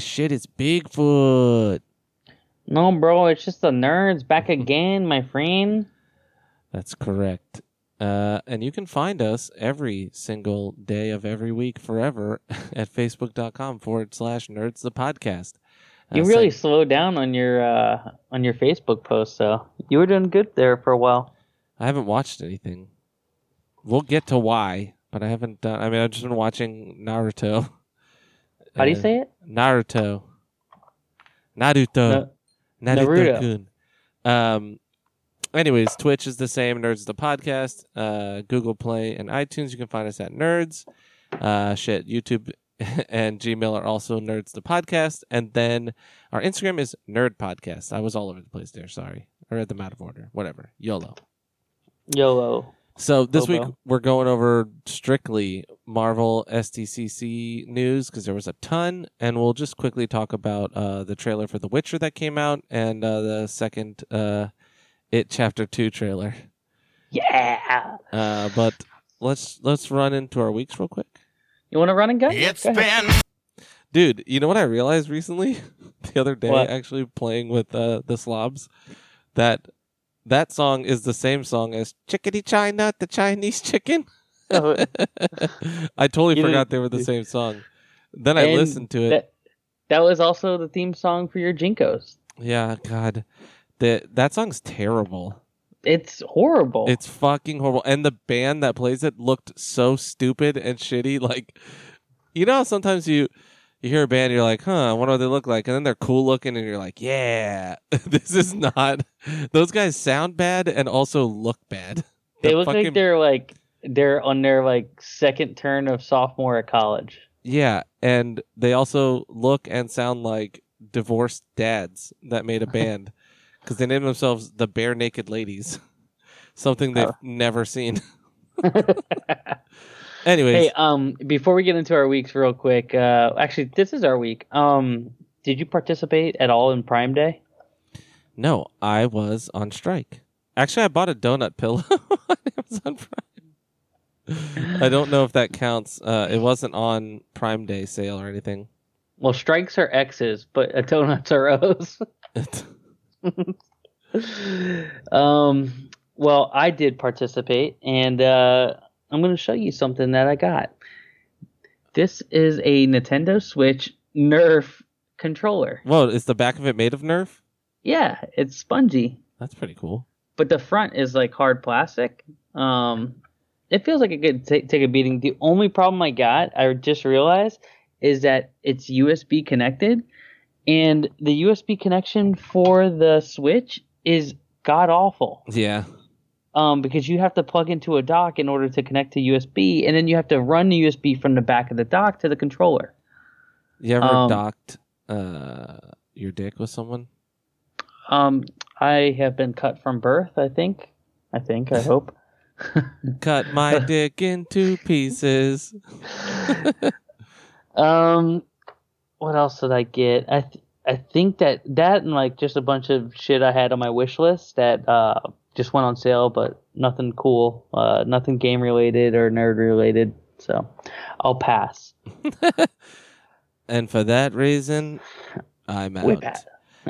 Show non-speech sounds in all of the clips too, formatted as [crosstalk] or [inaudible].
Shit, it's Bigfoot. No, bro, it's just the nerds back again, my friend. That's correct. Uh, and you can find us every single day of every week forever [laughs] at facebook.com forward slash nerds the podcast. Uh, You so- really slowed down on your uh, on your Facebook post, so you were doing good there for a while. I haven't watched anything. We'll get to why, but I haven't done. I mean, I've just been watching Naruto. [laughs] How do you Uh, say it? Naruto. Naruto. No, Naruto. Um. Anyways, Twitch is the same. Nerds the podcast. Uh, Google Play and iTunes. You can find us at Nerds. Uh, shit. YouTube [laughs] and Gmail are also Nerds the podcast. And then our Instagram is Nerd Podcast. I was all over the place there. Sorry, I read them out of order. Whatever. YOLO. YOLO. So this Bobo. week we're going over strictly Marvel SDCC news because there was a ton, and we'll just quickly talk about uh, the trailer for The Witcher that came out and uh, the second uh, It Chapter Two trailer. Yeah. Uh, but let's let's run into our weeks real quick, You want to run and gun? It's Go been dude. You know what I realized recently, [laughs] the other day, What? actually playing with uh, the slobs, that that song is the same song as Chickadee China, the Chinese chicken. Oh, [laughs] I totally You forgot they were the same song. Then I listened to it. That, that was also the theme song for your Jinkos. yeah, God, that that song's terrible. It's horrible. It's fucking horrible. And the band that plays it looked so stupid and shitty. Like, you know, how sometimes you you hear a band, you're like, huh, I wonder what they look like, and then they're cool looking, and you're like, yeah, [laughs] this is not. Those guys sound bad and also look bad. [laughs] they The look fucking- like they're like they're on their like second turn of sophomore at college. Yeah, and they also look and sound like divorced dads that made a [laughs] band because they named themselves the Barenaked Ladies, something they've Oh. never seen. Anyways, Hey, um, before we get into our weeks, real quick. Uh, actually, this is our week. Um, did you participate at all in Prime Day? no, I was on strike. Actually, I bought a donut pillow [laughs] on Amazon Prime. I don't know if that counts. Uh, it wasn't on Prime Day sale or anything. Well, strikes are X's, but uh, donuts are O's. [laughs] [laughs] um, well, I did participate, and uh, I'm going to show you something that I got. This is a Nintendo Switch Nerf controller. Whoa, is the back of it made of Nerf? Yeah, it's spongy, That's pretty cool. but the front is like hard plastic. Um, it feels like it could ta- take a beating. The only problem I got, I just realized, is that it's USB connected, and the USB connection for the Switch is god awful. Yeah. Um, because you have to plug into a dock in order to connect to USB, and then you have to run the USB from the back of the dock to the controller. You ever Um, docked uh, your dick with someone? Um, I have been cut from birth. I think. I think. I hope. [laughs] Cut my dick into pieces. [laughs] Um, what else did I get? I th- I think that that and like just a bunch of shit I had on my wish list that uh just went on sale, but nothing cool, uh, nothing game related or nerd related. So I'll pass. [laughs] And for that reason, I'm out. Bad.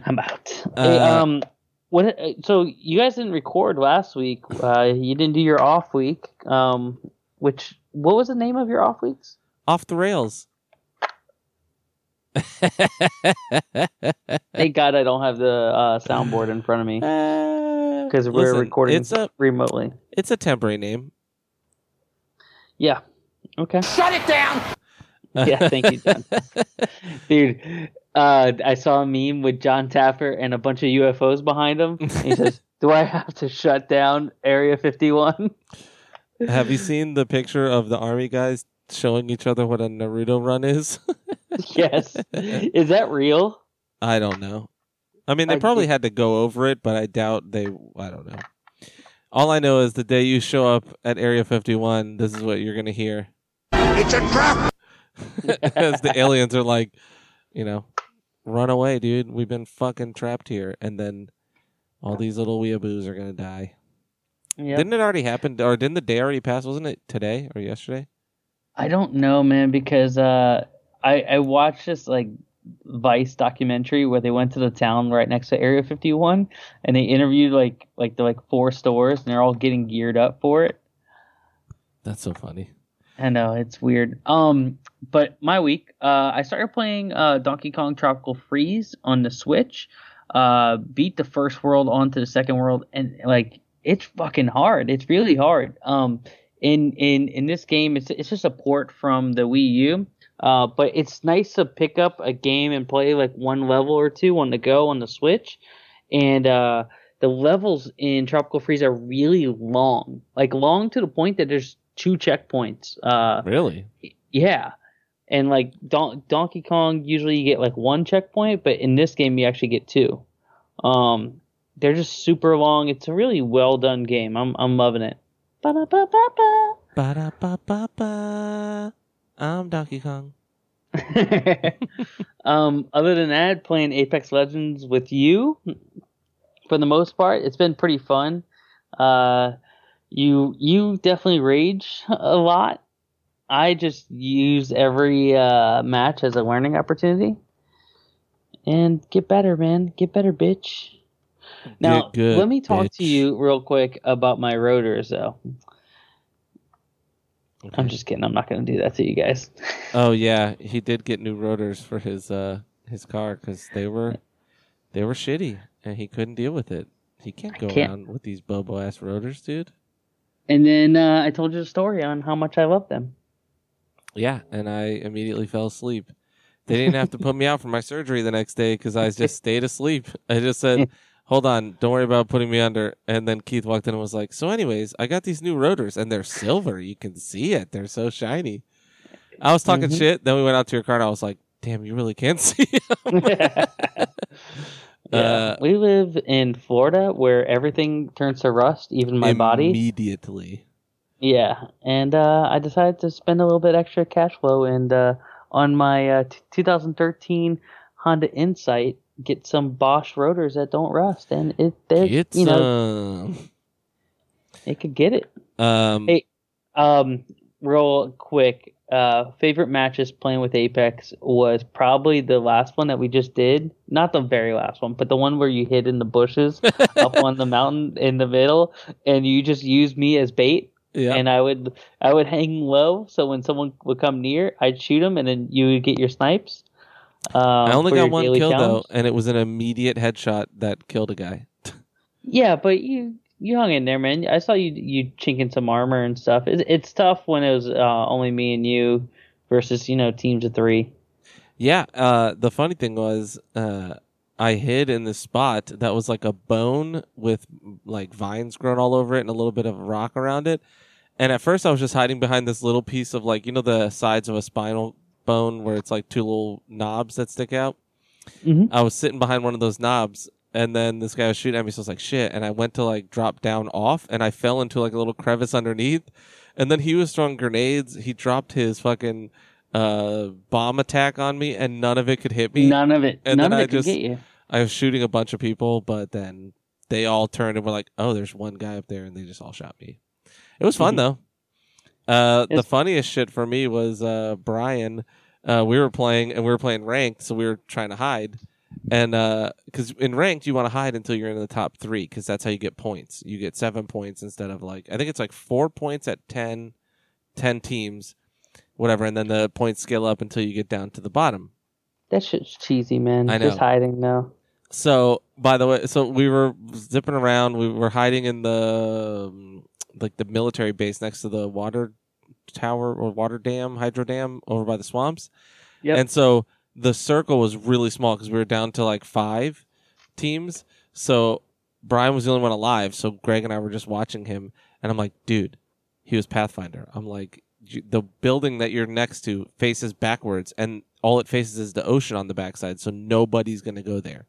I'm out. hey, Uh, um, what? uh, So you guys didn't record last week. Uh, you didn't do your off week. Um, which what was the name of your off weeks? Off the rails. Thank God I don't have the uh, soundboard in front of me [laughs] because we're Listen, recording It's a remotely. it's a temporary name. Yeah. Okay. shut it down. [laughs] Yeah. Thank you, John. [laughs] Dude, uh, I saw a meme with Jon Taffer and a bunch of UFOs behind him. He says, [laughs] "Do I have to shut down Area 51?" Have you seen the picture of the army guys showing each other what a Naruto run is? yes. Is that real? I don't know. I mean, they I probably think- had to go over it, but I doubt they. I don't know. All I know is the day you show up at Area 51, this is what you're gonna hear. It's a trap. [laughs] As the aliens are like, you know, run away, dude. We've been fucking trapped here, and then all these little weeaboos are gonna die. Yeah. Didn't it already happen, or didn't the day already pass? Wasn't it today or yesterday? I don't know, man, because uh, I I watched this like Vice documentary where they went to the town right next to Area 51 and they interviewed like like the like four stores and they're all getting geared up for it. That's so funny. I know it's weird. Um, but my week, uh, I started playing uh, Donkey Kong Tropical Freeze on the Switch. Uh, beat the first world onto the second world, and like it's fucking hard. It's really hard. Um, in in in this game, it's it's just a port from the Wii U. Uh, but it's nice to pick up a game and play like one level or two on the go on the Switch, and uh, the levels in Tropical Freeze are really long, like long to the point that there's two checkpoints. Uh, Really? yeah, and like Don- Donkey Kong, usually you get like one checkpoint, but in this game you actually get two. Um, they're just super long. It's a really well done game. I'm I'm loving it. Ba-da-ba-ba-ba. Ba da ba ba ba. I'm Donkey Kong. [laughs] um, other than that, playing Apex Legends with you, for the most part, it's been pretty fun. Uh, you you definitely rage a lot. I just use every uh, match as a learning opportunity, and get better, man. Get better, bitch. Now, good, let me talk to you real quick about my rotors, though. Okay. I'm just kidding. I'm not going to do that to you guys. Oh [laughs] yeah, he did get new rotors for his uh his car because they were they were shitty and he couldn't deal with it. He can't go can't- around with these bobo ass rotors, dude. And then uh, I told you the story on how much I love them. Yeah, and I immediately fell asleep. They didn't have to put me out for my surgery the next day because I just [laughs] stayed asleep. I just said, [laughs] "Hold on, don't worry about putting me under." And then Keith walked in and was like, "So, anyways, I got these new rotors, and they're silver. You can see it. They're so shiny." I was talking Mhm. shit. Then we went out to your car, and I was like, "Damn, you really can't [laughs] see." 'em." [laughs] yeah. Uh, we live in Florida where everything turns to rust, even my body. immediately. Yeah, and uh, I decided to spend a little bit extra cash flow and uh, on my uh, t- 2013 Honda Insight get some Bosch rotors that don't rust, and it they you know it could get it. Um, Hey, Um, real quick, uh, favorite matches playing with Apex was probably the last one that we just did. Not the very last one, but the one where you hid in the bushes [laughs] up on the mountain in the middle, and you just used me as bait. yeah. And I would I would hang low, so when someone would come near, I'd shoot them, and then you would get your snipes. Um, I only got one kill challenge. though, and it was an immediate headshot that killed a guy. [laughs] Yeah, but you you hung in there, man. I saw you you chinking some armor and stuff. It's, it's tough when it was uh, only me and you versus you know teams of three. Yeah. Uh, the funny thing was, uh, I hid in this spot that was like a bone with like vines growing all over it and a little bit of rock around it. And at first, I was just hiding behind this little piece of like you know the sides of a spinal bone where it's like two little knobs that stick out. Mhm. I was sitting behind one of those knobs, and then this guy was shooting at me. So I was like, "Shit!" And I went to like drop down off, and I fell into like a little crevice underneath. And then he was throwing grenades. He dropped his fucking uh, bomb attack on me, and none of it could hit me. None of it. and none then of I it could just- get you. I was shooting a bunch of people, but then they all turned and were like, "Oh, there's one guy up there," and they just all shot me. It was fun Mhm. though. Uh, the funniest shit for me was uh, Brian. Uh, we were playing and we were playing ranked, so we were trying to hide. And because in ranked, you want to hide until you're in the top three, because that's how you get points. You get seven points instead of like I think it's like four points at 10, 10 teams, whatever, and then the points scale up until you get down to the bottom. That shit's cheesy, man. I Just hiding now. So, by the way, so we were zipping around. We were hiding in the um, like the military base next to the water tower or water dam, hydro dam over by the swamps. Yep. And so the circle was really small because we were down to like five teams. So Brian was the only one alive. So Greg and I were just watching him, and I'm like, dude, he was Pathfinder. I'm like, the building that you're next to faces backwards, and all it faces is the ocean on the backside. So nobody's gonna go there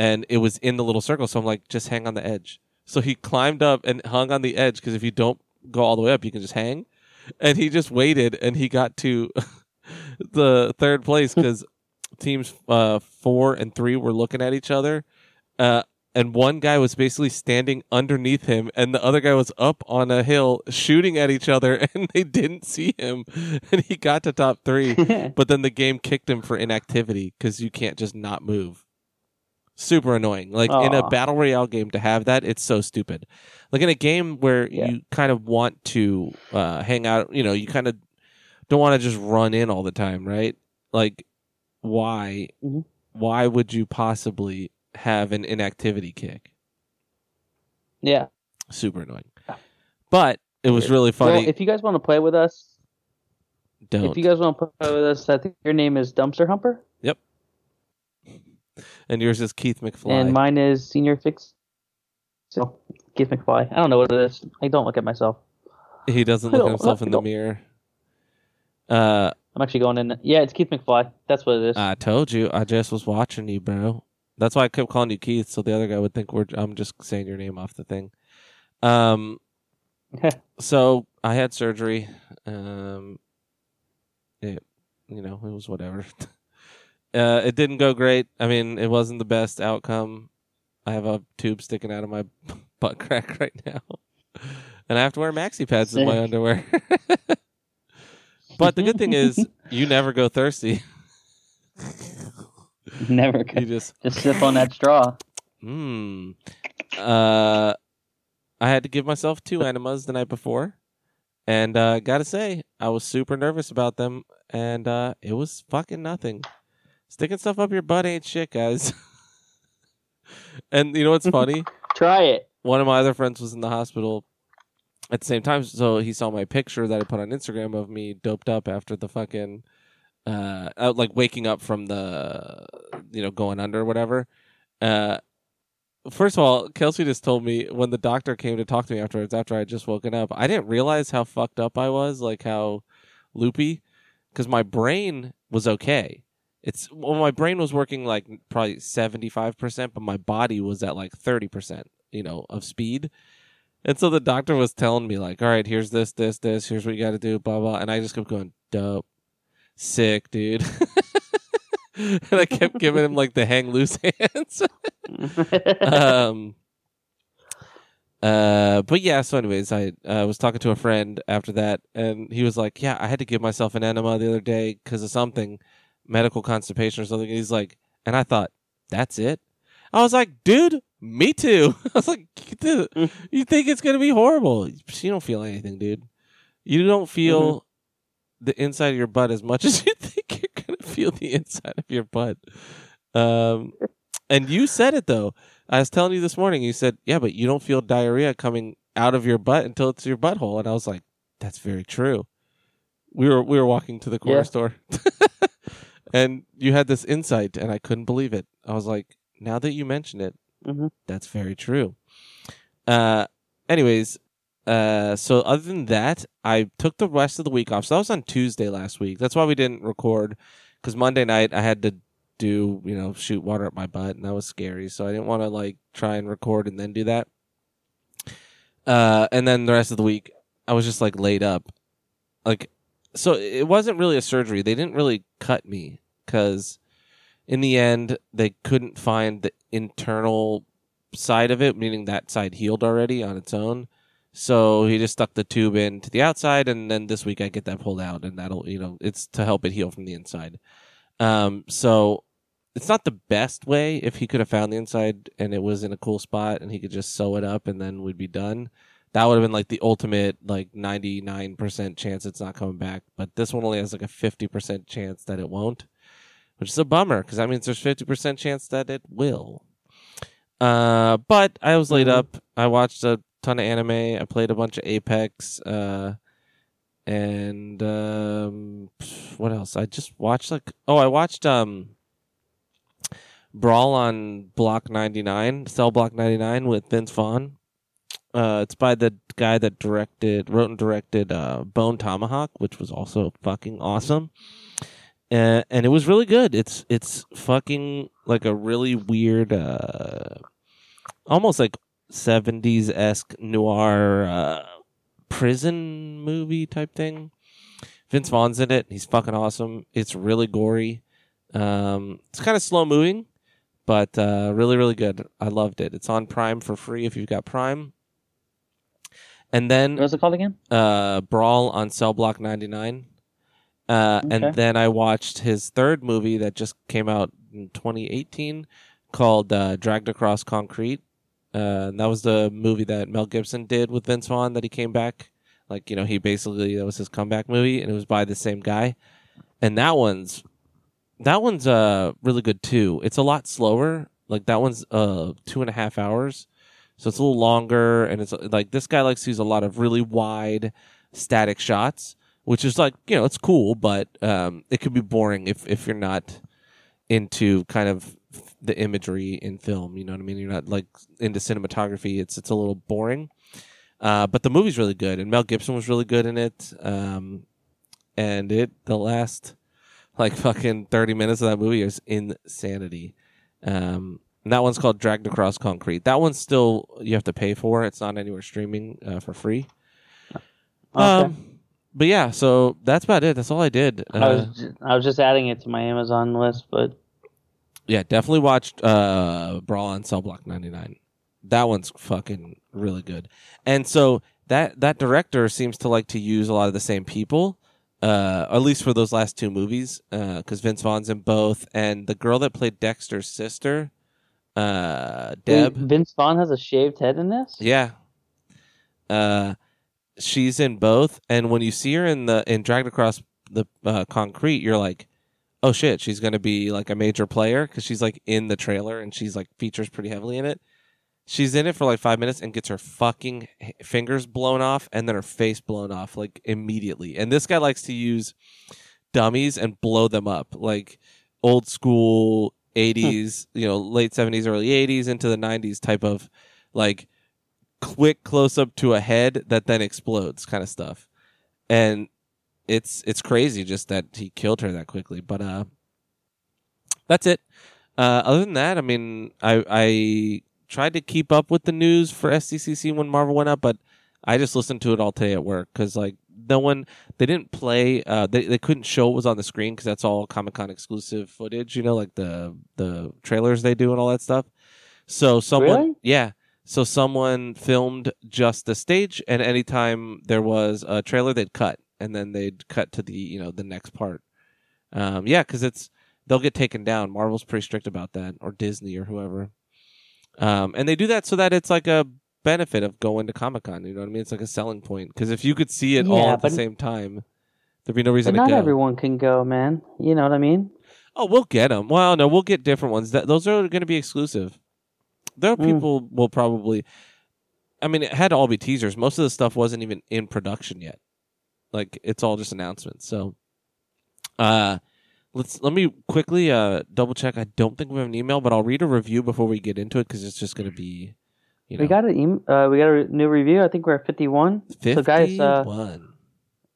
and it was in the little circle. So I'm like, just hang on the edge. So he climbed up and hung on the edge because if you don't go all the way up, you can just hang. And he just waited, and he got to [laughs] the third place [laughs] because teams uh, four and three were looking at each other. Uh, and one guy was basically standing underneath him, and the other guy was up on a hill shooting at each other, [laughs] and they didn't see him, and he got to top three, but then the game kicked him for inactivity because you can't just not move. Super annoying. Like in a battle royale game to have that, it's so stupid. Like in a game where Yeah. you kind of want to uh, hang out, you know, you kind of don't want to just run in all the time, right? Like, why? Mhm. Why would you possibly have an inactivity kick? Yeah. Super annoying. But it was really Well, funny. if you guys want to play with us, don't. if you guys want to play with us, I think your name is Dumpster Humper, and yours is Keith McFly. and mine is Senior Fix. So, Keith McFly. I don't know what it is. I don't look at myself. he doesn't look at himself in the mirror. Uh, I'm actually going in. Yeah, it's Keith McFly. That's what it is. I told you. I just was watching you, bro. That's why I kept calling you Keith, so the other guy would think we're. I'm just saying your name off the thing. Um. [laughs] so I had surgery. Um. It, you know, it was whatever. [laughs] uh, it didn't go great. I mean, it wasn't the best outcome. I have a tube sticking out of my [laughs] butt crack [laughs] right now, and I have to wear maxi pads in my underwear. [laughs] but the good thing is, you never go thirsty. Never. You Could. just Just sip on that straw. Hmm. Uh, I had to give myself two enemas the night before, and uh, gotta say, I was super nervous about them, and uh, it was fucking nothing. Sticking stuff up your butt ain't shit, guys. [laughs] and you know what's funny? [laughs] Try it. One of my other friends was in the hospital at the same time, so he saw my picture that I put on Instagram of me doped up after the fucking, uh, out like waking up from the, you know, going under or whatever. Uh, first of all, Kelsey just told me when the doctor came to talk to me afterwards, after I had just woken up, I didn't realize how fucked up I was, like how loopy, because my brain was okay. It's well, my brain was working like probably seventy five percent, but my body was at like thirty percent, you know, of speed. And so the doctor was telling me like, "All right, here's this, this, this. Here's what you got to do, blah blah." And I just kept going, "Dope, sick, dude." [laughs] and I kept giving him like the hang loose [laughs] hands. um. Uh, but yeah. So, anyways, I uh, was talking to a friend after that, and he was like, "Yeah, I had to give myself an enema the other day because of something, medical constipation or something." And he's like, and I thought, "That's it." I was like, "Dude, me too." [laughs] I was like, "Dude, you think it's gonna be horrible? You don't feel anything, dude. You don't feel the inside of your butt as much [laughs] as you think you're gonna feel the inside of your butt." Um, and you said it though. I was telling you this morning. You said, "Yeah, but you don't feel diarrhea coming out of your butt until it's your butthole." And I was like, "That's very true." We were we were walking to the corner Yeah. store, [laughs] and you had this insight, and I couldn't believe it. I was like, "Now that you mention it, Mhm. that's very true." Uh, anyways, uh, so other than that, I took the rest of the week off. So that was on Tuesday last week. That's why we didn't record because Monday night I had to do you know shoot water up my butt and that was scary so i didn't want to like try and record and then do that uh and then the rest of the week i was just like laid up like so it wasn't really a surgery. They didn't really cut me because in the end they couldn't find the internal side of it meaning that side healed already on its own. So he just stuck the tube in to the outside and then this week i get that pulled out and that'll you know it's to help it heal from the inside. Um, so it's not the best way if he could have found the inside and it was in a cool spot and he could just sew it up and then we'd be done. That would have been like the ultimate like 99% chance it's not coming back. But this one only has like a 50% chance that it won't, which is a bummer because that means there's 50% chance that it will. Uh, but I was laid Mhm. up. I watched a ton of anime. I played a bunch of Apex. Uh, and um, what else? I just watched like oh, I watched um, Brawl on Block ninety nine, Cell Block ninety nine with Vince Vaughn. Uh, it's by the guy that directed, wrote and directed uh, Bone Tomahawk, which was also fucking awesome. Uh, and it was really good. It's it's fucking like a really weird, uh, almost like seventies esque noir uh, prison movie type thing. Vince Vaughn's in it. He's fucking awesome. It's really gory. Um, it's kind of slow moving, but uh, really, really good. I loved it. It's on Prime for free if you've got Prime. And then What was it called again? uh, Brawl on Cell Block 99. Uh, Okay. And then I watched his third movie that just came out in 2018 called uh, Dragged Across Concrete. Uh, and that was the movie that Mel Gibson did with Vince Vaughn that he came back. Like, you know, he basically, that was his comeback movie, and it was by the same guy. And that one's, that one's uh, really good too. It's a lot slower. Like, that one's uh, two and a half hours. So it's a little longer, and it's like this guy likes to use a lot of really wide, static shots, which is like you know it's cool, but um, it could be boring if if you're not into kind of the imagery in film. You know what I mean? You're not like into cinematography. It's it's a little boring. Uh, but the movie's really good, and Mel Gibson was really good in it. Um, and it the last like fucking thirty minutes of that movie is insanity. Um, and that one's called Dragged Across Concrete. That one's still you have to pay for. It's not anywhere streaming uh, for free. Okay. Um, but yeah, so that's about it. That's all I did. Uh, I was ju- I was just adding it to my Amazon list, but yeah, definitely watched uh, Brawl on Cell Block 99. That one's fucking really good. And so that that director seems to like to use a lot of the same people, uh, at least for those last two movies, because Vince Vaughn's in both, and the girl that played Dexter's sister, uh, Deb. Wait, Vince Vaughn has a shaved head in this. Yeah. Uh, she's in both, and when you see her in the in dragged across the uh, concrete, you're like, oh shit, she's gonna be like a major player because she's like in the trailer and she's like features pretty heavily in it. She's in it for like five minutes and gets her fucking fingers blown off and then her face blown off like immediately. And this guy likes to use dummies and blow them up like old school 80s, you know, late 70s, early 80s into the 90s type of like quick close up to a head that then explodes kind of stuff. And it's it's crazy just that he killed her that quickly. But uh that's it. Uh other than that, I mean I I tried to keep up with the news for SDCC when Marvel went up, but I just listened to it all today at work because like no one they didn't play uh they, they couldn't show what was on the screen because that's all Comic Con exclusive footage, you know, like the the trailers they do and all that stuff. So someone Really? yeah. So someone filmed just the stage and anytime there was a trailer they'd cut and then they'd cut to the you know the next part. Um yeah, cuz it's they'll get taken down. Marvel's pretty strict about that or Disney or whoever. Um and they do that so that it's like a benefit of going to Comic Con. You know what I mean? It's like a selling point because if you could see it all at the same time, there'd be no But reason not to go. everyone can go, man. You know what I mean? Oh, we'll get them. Well, no, we'll get different ones. That those are going to be exclusive. There are Mm. people will probably. I mean, it had to all be teasers. Most of the stuff wasn't even in production yet. Like it's all just announcements. So, uh, let's let me quickly uh double check. I don't think we have an email, but I'll read a review before we get into it because it's just going to be, you know, We got an uh, we got a new review. I think we're at fifty one. So guys, uh,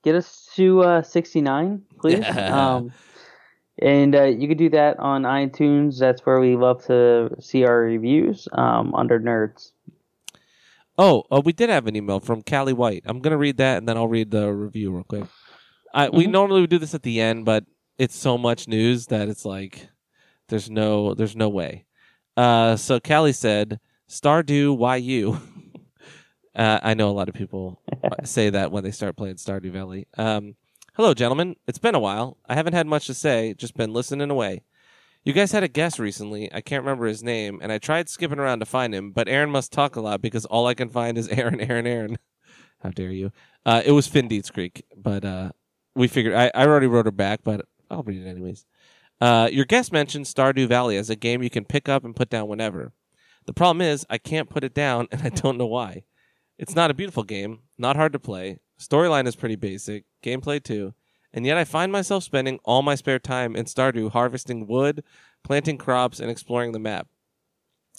get us to uh, 69 please Yeah. um, and uh, you can do that on itunes that's where we love to see our reviews um, under nerds Oh, oh, we did have an email from Callie White. I'm gonna read that and then I'll read the review real quick. I we Mhm. normally would do this at the end, but it's so much news that it's like there's no there's no way. Uh, so Callie said, "Stardew, why you?" [laughs] uh, I know a lot of people [laughs] say that when they start playing Stardew Valley. Um, hello, gentlemen. It's been a while. I haven't had much to say. Just been listening away. You guys had a guest recently. I can't remember his name, and I tried skipping around to find him, but Aaron must talk a lot because all I can find is [laughs] Aaron, Aaron, Aaron. How dare you? Uh, it was Finn Dietz Creek, but uh, we figured I, I already wrote her back, but I'll read it anyways. Uh, your guest mentioned Stardew Valley as a game you can pick up and put down whenever. The problem is I can't put it down, [laughs] and I don't know why. It's not a beautiful game, not hard to play. Storyline is pretty basic, gameplay too, and yet I find myself spending all my spare time in Stardew harvesting wood, planting crops, and exploring the map.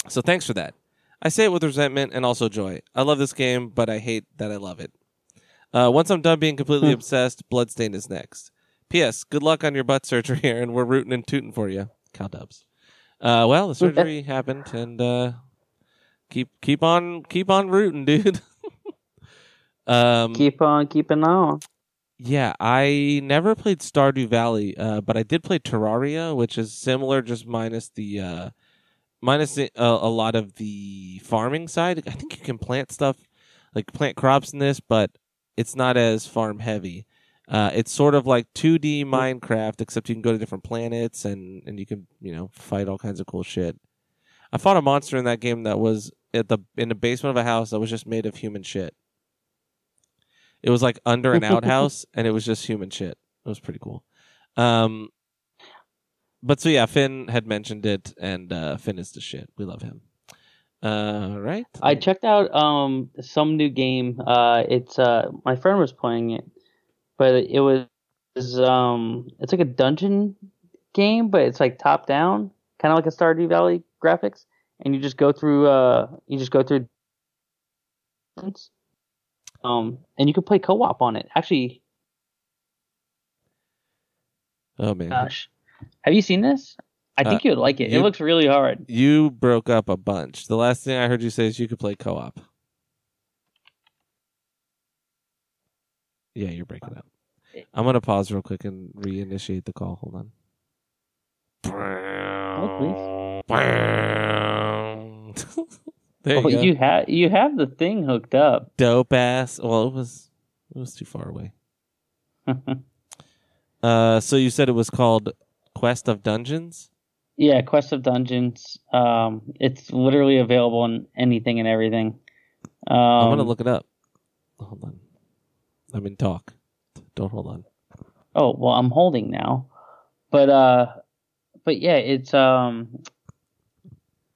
So thanks for that. I say it with resentment and also joy. I love this game, but I hate that I love it. Uh, once I'm done being completely Hmm. obsessed, Bloodstained is next. P.S. Good luck on your butt surgery, [laughs] Aaron. We're rooting and tooting for you. Cal Dubs. Uh, well, the surgery happened, and uh, keep keep on keep on rooting, [laughs] dude. um, keep on keeping on yeah, I never played Stardew Valley, uh, but I did play Terraria, which is similar, just minus the uh, minus the, uh, a lot of the farming side. I think you can plant stuff, like plant crops in this, but it's not as farm heavy. Uh, it's sort of like 2D Minecraft, except you can go to different planets and, and you can you know fight all kinds of cool shit. I fought a monster in that game that was at the in the basement of a house that was just made of human shit. It was like under an [laughs] outhouse, and it was just human shit. It was pretty cool. Um, but so yeah, Finn had mentioned it, and uh, Finn is the shit. We love him. Uh, right? I checked out um some new game. Uh, it's uh my friend was playing it, but it was um it's like a dungeon game, but it's like top down, kind of like a Stardew Valley graphics, and you just go through uh you just go through um and you can play co-op on it. Actually, oh man, gosh, have you seen this? I Uh, think you'd like it. you- it looks really hard. you broke up a bunch. The last thing I heard you say is you could play co-op. Yeah, you're breaking up. I'm gonna pause real quick and reinitiate the call. Hold on. Oh, [laughs] there you oh, go. you have you have the thing hooked up. Dope ass. Well, it was it was too far away. [laughs] Uh, so you said it was called Quest of Dungeons. Yeah, Quest of Dungeons. Um, it's literally available on anything and everything. Um, I'm gonna look it up. Hold on. I mean, talk. Don't hold on. Oh well, I'm holding now, but uh, but yeah, it's um.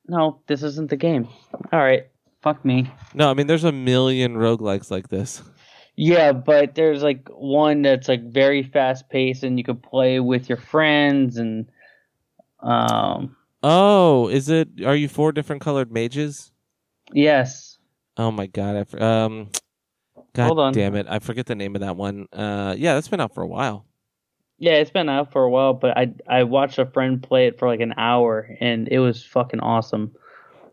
No, this isn't the game. All right, fuck me. No, I mean, there's a million roguelikes like this. Yeah, but there's like one that's like very fast paced, and you can play with your friends, and um, Oh, is it? Are you four different colored mages? yes, Oh my god! I, um, god Hold on. damn it! I forget the name of that one. Uh, yeah, that's been out for a while. yeah, it's been out for a while, but I I watched a friend play it for like an hour, and it was fucking awesome.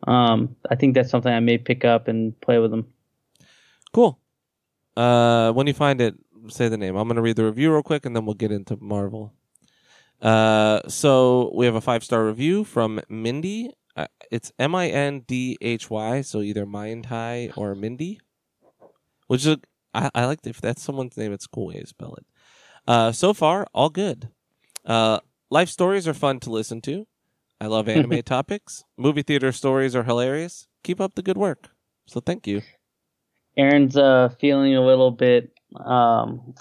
Um, I think that's something I may pick up and play with them. Cool. Uh, when you find it, say the name. I'm gonna read the review real quick, and then we'll get into Marvel. Uh, so we have a five star review from Mindy. Uh, it's M I N D H Y, so either Mind High or Mindy. Which is, I, I like if that's someone's name. It's a cool way to spell it. Uh, so far, all good. Uh, life stories are fun to listen to. I love anime [laughs] topics. Movie theater stories are hilarious. Keep up the good work. So thank you. Aaron's uh feeling a little bit um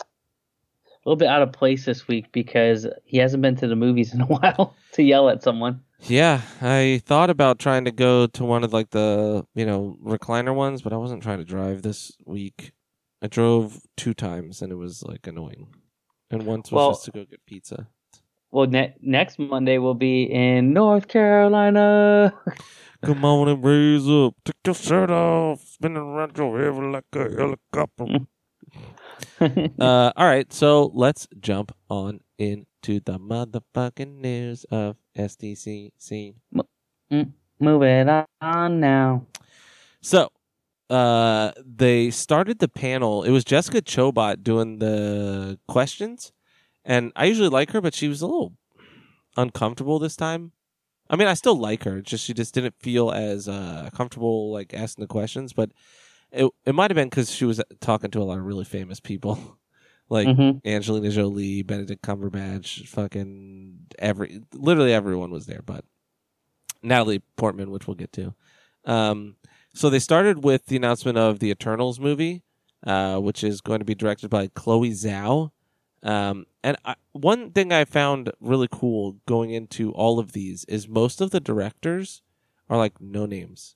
a little bit out of place this week because he hasn't been to the movies in a [laughs] while to yell at someone. Yeah, I thought about trying to go to one of like the you know recliner ones, but I wasn't trying to drive this week. I drove two times and it was like annoying, and once was Well- just to go get pizza. Well, ne- next Monday we'll be in North Carolina. [laughs] Come on and raise up, take your shirt off, spinning around your head like a helicopter. [laughs] uh, all right, so let's jump on into the motherfucking news of SDCC. Move it on now. So, uh, they started the panel. It was Jessica Chobot doing the questions, and I usually like her, but she was a little uncomfortable this time. I mean, I still like her. It's just she just didn't feel as uh, comfortable like asking the questions. But it it might have been because she was talking to a lot of really famous people, [laughs] like Mhm. Angelina Jolie, Benedict Cumberbatch, fucking every literally everyone was there, but Natalie Portman, which we'll get to. Um, so they started with the announcement of the Eternals movie, uh, which is going to be directed by Chloe Zhao. Um, and I, one thing I found really cool going into all of these is most of the directors are like no names,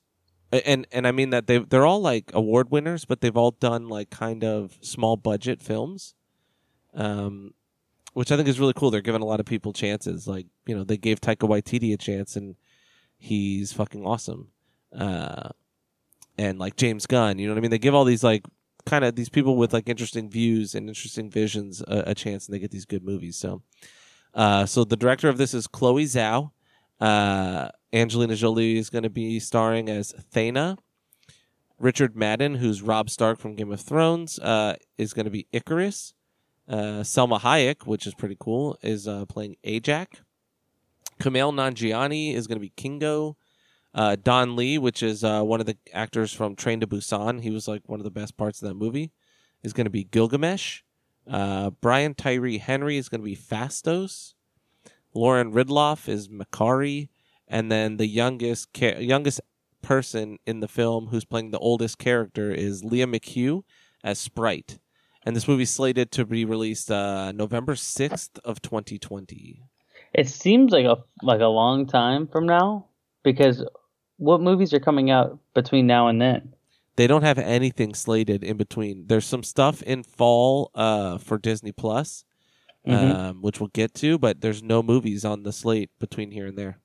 and and I mean that they they're all like award winners, but they've all done like kind of small budget films, um, which I think is really cool. They're giving a lot of people chances. Like you know they gave Taika Waititi a chance, and he's fucking awesome. Uh, and like James Gunn, you know what I mean? They give all these like kind of these people with like interesting views and interesting visions a, a chance, and they get these good movies. So, uh, so the director of this is Chloe Zhao. Uh, Angelina Jolie is going to be starring as Thena. Richard Madden, who's Rob Stark from Game of Thrones, uh, is going to be Ikaris. Uh, Salma Hayek, which is pretty cool, is uh, playing Ajak. Kumail Nanjiani is going to be Kingo. Uh, Don Lee, which is uh, one of the actors from Train to Busan, he was like one of the best parts of that movie, is going to be Gilgamesh. Uh, Brian Tyree Henry is going to be Phastos. Lauren Ridloff is Makkari, and then the youngest ca- youngest person in the film who's playing the oldest character is Lia McHugh as Sprite. And this movie's slated to be released uh, November sixth of 2020. It seems like a like a long time from now because what movies are coming out between now and then? They don't have anything slated in between. There's some stuff in fall uh, for Disney Plus, Mhm. um, which we'll get to, but there's no movies on the slate between here and there.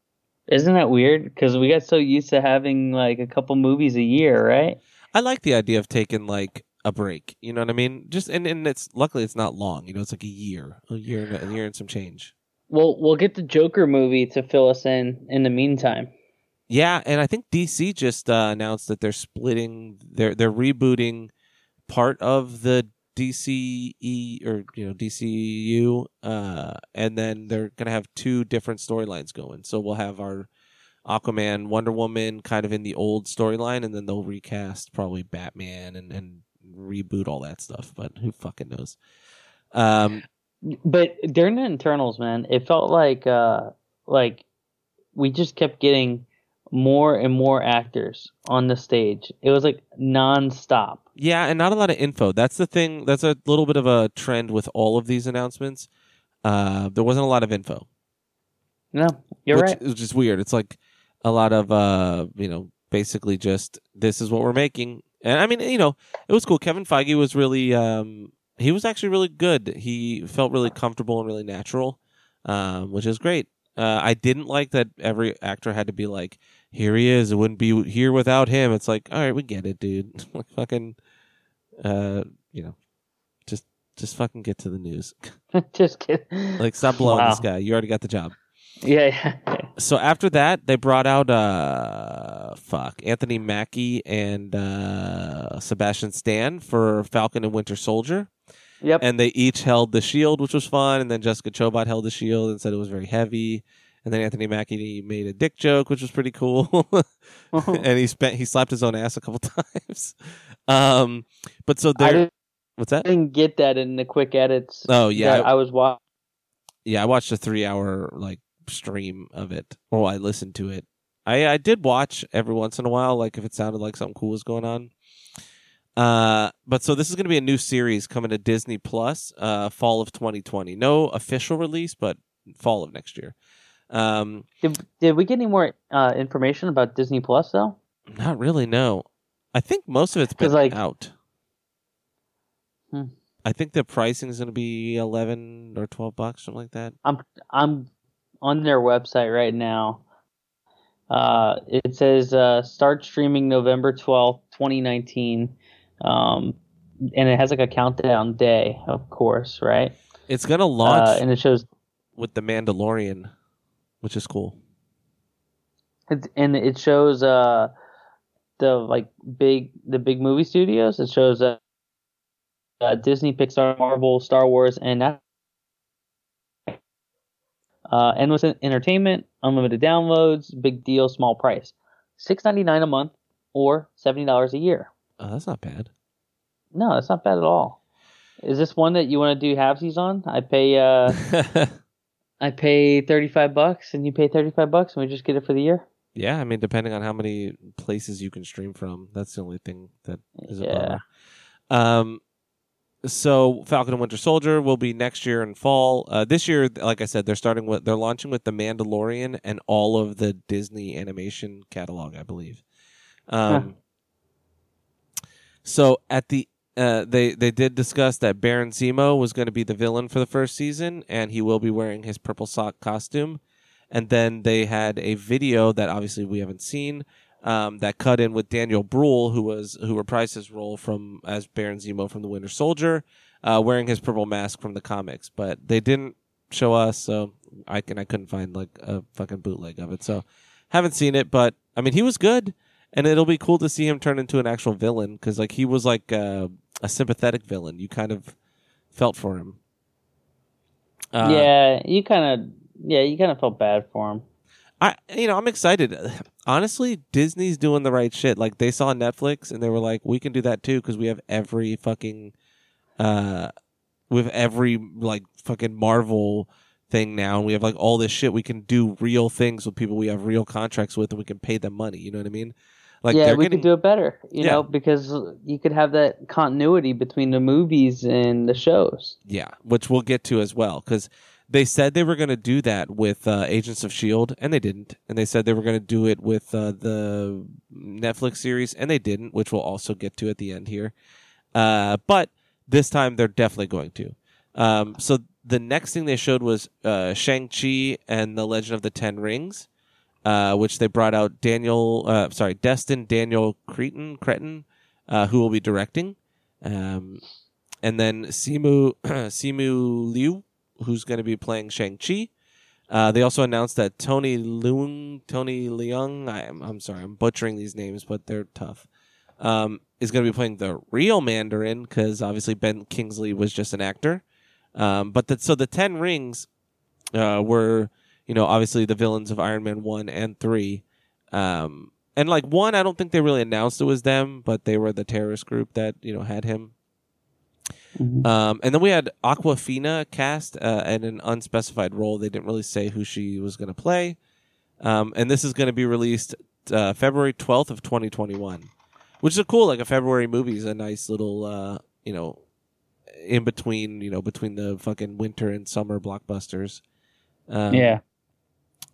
Isn't that weird? Because we got so used to having like a couple movies a year, right? I like the idea of taking like a break. You know what I mean? Just and, and it's luckily it's not long. You know, it's like a year, a year, and a year and some change. We'll we'll get the Joker movie to fill us in in the meantime. Yeah, and I think DC just uh, announced that they're splitting. They're they're rebooting part of the DCE or you know DCU, uh, and then they're gonna have two different storylines going. So we'll have our Aquaman, Wonder Woman, kind of in the old storyline, and then they'll recast probably Batman and and reboot all that stuff. But who fucking knows? Um, But during the Eternals, man, it felt like uh like we just kept getting more and more actors on the stage. It was like nonstop. Yeah, and not a lot of info. That's the thing. That's a little bit of a trend with all of these announcements. Uh, there wasn't a lot of info, No, you're which right. is just weird. It's like a lot of uh, you know, basically just this is what we're making. And I mean, you know, it was cool. Kevin Feige was really, um, he was actually really good. He felt really comfortable and really natural, um, which is great. Uh, I didn't like that every actor had to be like, "Here he is. It wouldn't be here without him." It's like, all right, we get it, dude. [laughs] like fucking, uh, you know, just just fucking get to the news. [laughs] just kidding. like, stop blowing Wow. this guy. You already got the job. Yeah. So after that, they brought out uh, fuck Anthony Mackie and uh, Sebastian Stan for Falcon and Winter Soldier. Yep. and they each held the shield, which was fun. And then Jessica Chobot held the shield and said it was very heavy. And then Anthony Mackie made a dick joke, which was pretty cool. [laughs] and he spent he slapped his own ass a couple [laughs] times. Um, but so there, what's that? I didn't get that in the quick edits. Oh yeah, that I was watching. yeah. I watched a three hour like stream of it, Oh, I listened to it. I I did watch every once in a while, like if it sounded like something cool was going on. Uh, but so this is going to be a new series coming to Disney Plus, uh, fall of 2020. No official release, but fall of next year. Um, Did, did we get any more uh, information about Disney Plus though? not really. No, I think most of it's been like- out. Hmm. I think the pricing is going to be 11 or 12 bucks, something like that. I'm I'm on their website right now. Uh, it says uh, start streaming November twelfth, twenty nineteen, um, and it has like a countdown day, of course, right? It's going to launch Uh, and it shows with the Mandalorian, which is cool. it, and it shows uh the like big the big movie studios. It shows uh, uh Disney, Pixar, Marvel, Star Wars, and that. Uh, endless entertainment, unlimited downloads, big deal, small price, six ninety nine a month or seventy dollars a year. Oh, that's not bad. No, that's not bad at all. Is this one that you want to do halvesies on? I pay uh [laughs] I pay thirty five bucks and you pay thirty five bucks and we just get it for the year. yeah, I mean, depending on how many places you can stream from, that's the only thing that is a Yeah. bummer. Um, so Falcon and Winter Soldier will be next year in fall. Uh, this year, like I said, they're starting with they're launching with the Mandalorian and all of the Disney animation catalog, I believe. Um, so at the uh, they they did discuss that Baron Zemo was going to be the villain for the first season, and he will be wearing his purple sock costume. And then they had a video that obviously we haven't seen um, that cut in with Daniel Bruhl, who was who reprised his role from as Baron Zemo from the Winter Soldier, uh, wearing his purple mask from the comics. But they didn't show us, so I can I couldn't find like a fucking bootleg of it. So haven't seen it, but I mean he was good, and it'll be cool to see him turn into an actual villain because like he was like uh, a sympathetic villain. You kind of felt for him. Uh, yeah, you kind of yeah, you kind of felt bad for him. I you know I'm excited. Honestly, Disney's doing the right shit. Like they saw Netflix and they were like, we can do that too because we have every fucking, uh, with every like fucking Marvel thing now, and we have like all this shit. We can do real things with people we have real contracts with, and we can pay them money. You know what I mean? Like yeah, we getting, could do it better, you Yeah. know, because you could have that continuity between the movies and the shows. Yeah, which we'll get to as well because they said they were going to do that with uh, Agents of Shield, and they didn't. And they said they were going to do it with uh, the Netflix series, and they didn't, which we'll also get to at the end here. Uh, but this time they're definitely going to. Um, so the next thing they showed was uh, Shang Chi and the Legend of the Ten Rings, uh, which they brought out Daniel, uh, sorry, Destin Daniel Cretton, uh, who will be directing. Um, and then Simu [clears throat] Simu Liu, who's going to be playing Shang Chi. Uh, they also announced that Tony Leung, Tony Leung, I'm, I'm sorry, I'm butchering these names, but they're tough. Um, is going to be playing the real Mandarin because obviously Ben Kingsley was just an actor. Um, but the, so the Ten Rings uh, were, you know, obviously the villains of Iron Man one and three. Um, and like one, I don't think they really announced it was them, but they were the terrorist group that you know had him. Um, and then we had Awkwafina cast uh, in an unspecified role. They didn't really say who she was going to play. Um, and this is going to be released uh, February 12th of 2021, which is a cool, like a February movie is a nice little, uh, you know, in between, you know, between the fucking winter and summer blockbusters. Um, yeah.